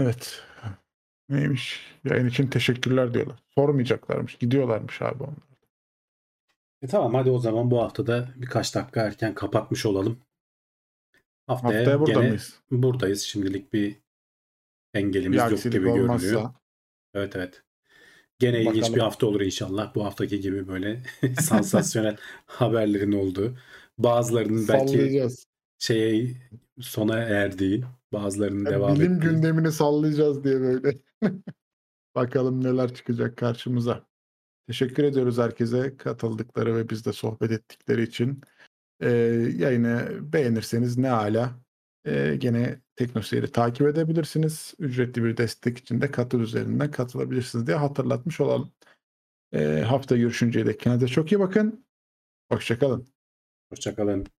Evet. Neymiş? Yayın için teşekkürler diyorlar. Sormayacaklarmış. Gidiyorlarmış abi onlar. E tamam hadi o zaman bu haftada birkaç dakika erken kapatmış olalım. Haftaya, Haftaya burada gene mıyız? buradayız. Şimdilik bir engelimiz Bir yok gibi görünüyor. olmazsa. Evet evet. Gene ilginç Bakalım. bir hafta olur inşallah. Bu haftaki gibi böyle sansasyonel haberlerin olduğu. Bazılarının belki şeye sona erdiği, bazılarının devam Bilim ettiği. gündemini sallayacağız diye böyle. Bakalım neler çıkacak karşımıza. Teşekkür ediyoruz herkese katıldıkları ve bizde sohbet ettikleri için. Ee, yayını beğenirseniz ne ala. Ee, gene Teknoseyir'i takip edebilirsiniz. Ücretli bir destek için de katıl üzerinden katılabilirsiniz diye hatırlatmış olalım. Ee, hafta görüşünceye dek kendinize çok iyi bakın. Hoşçakalın. Hoşçakalın.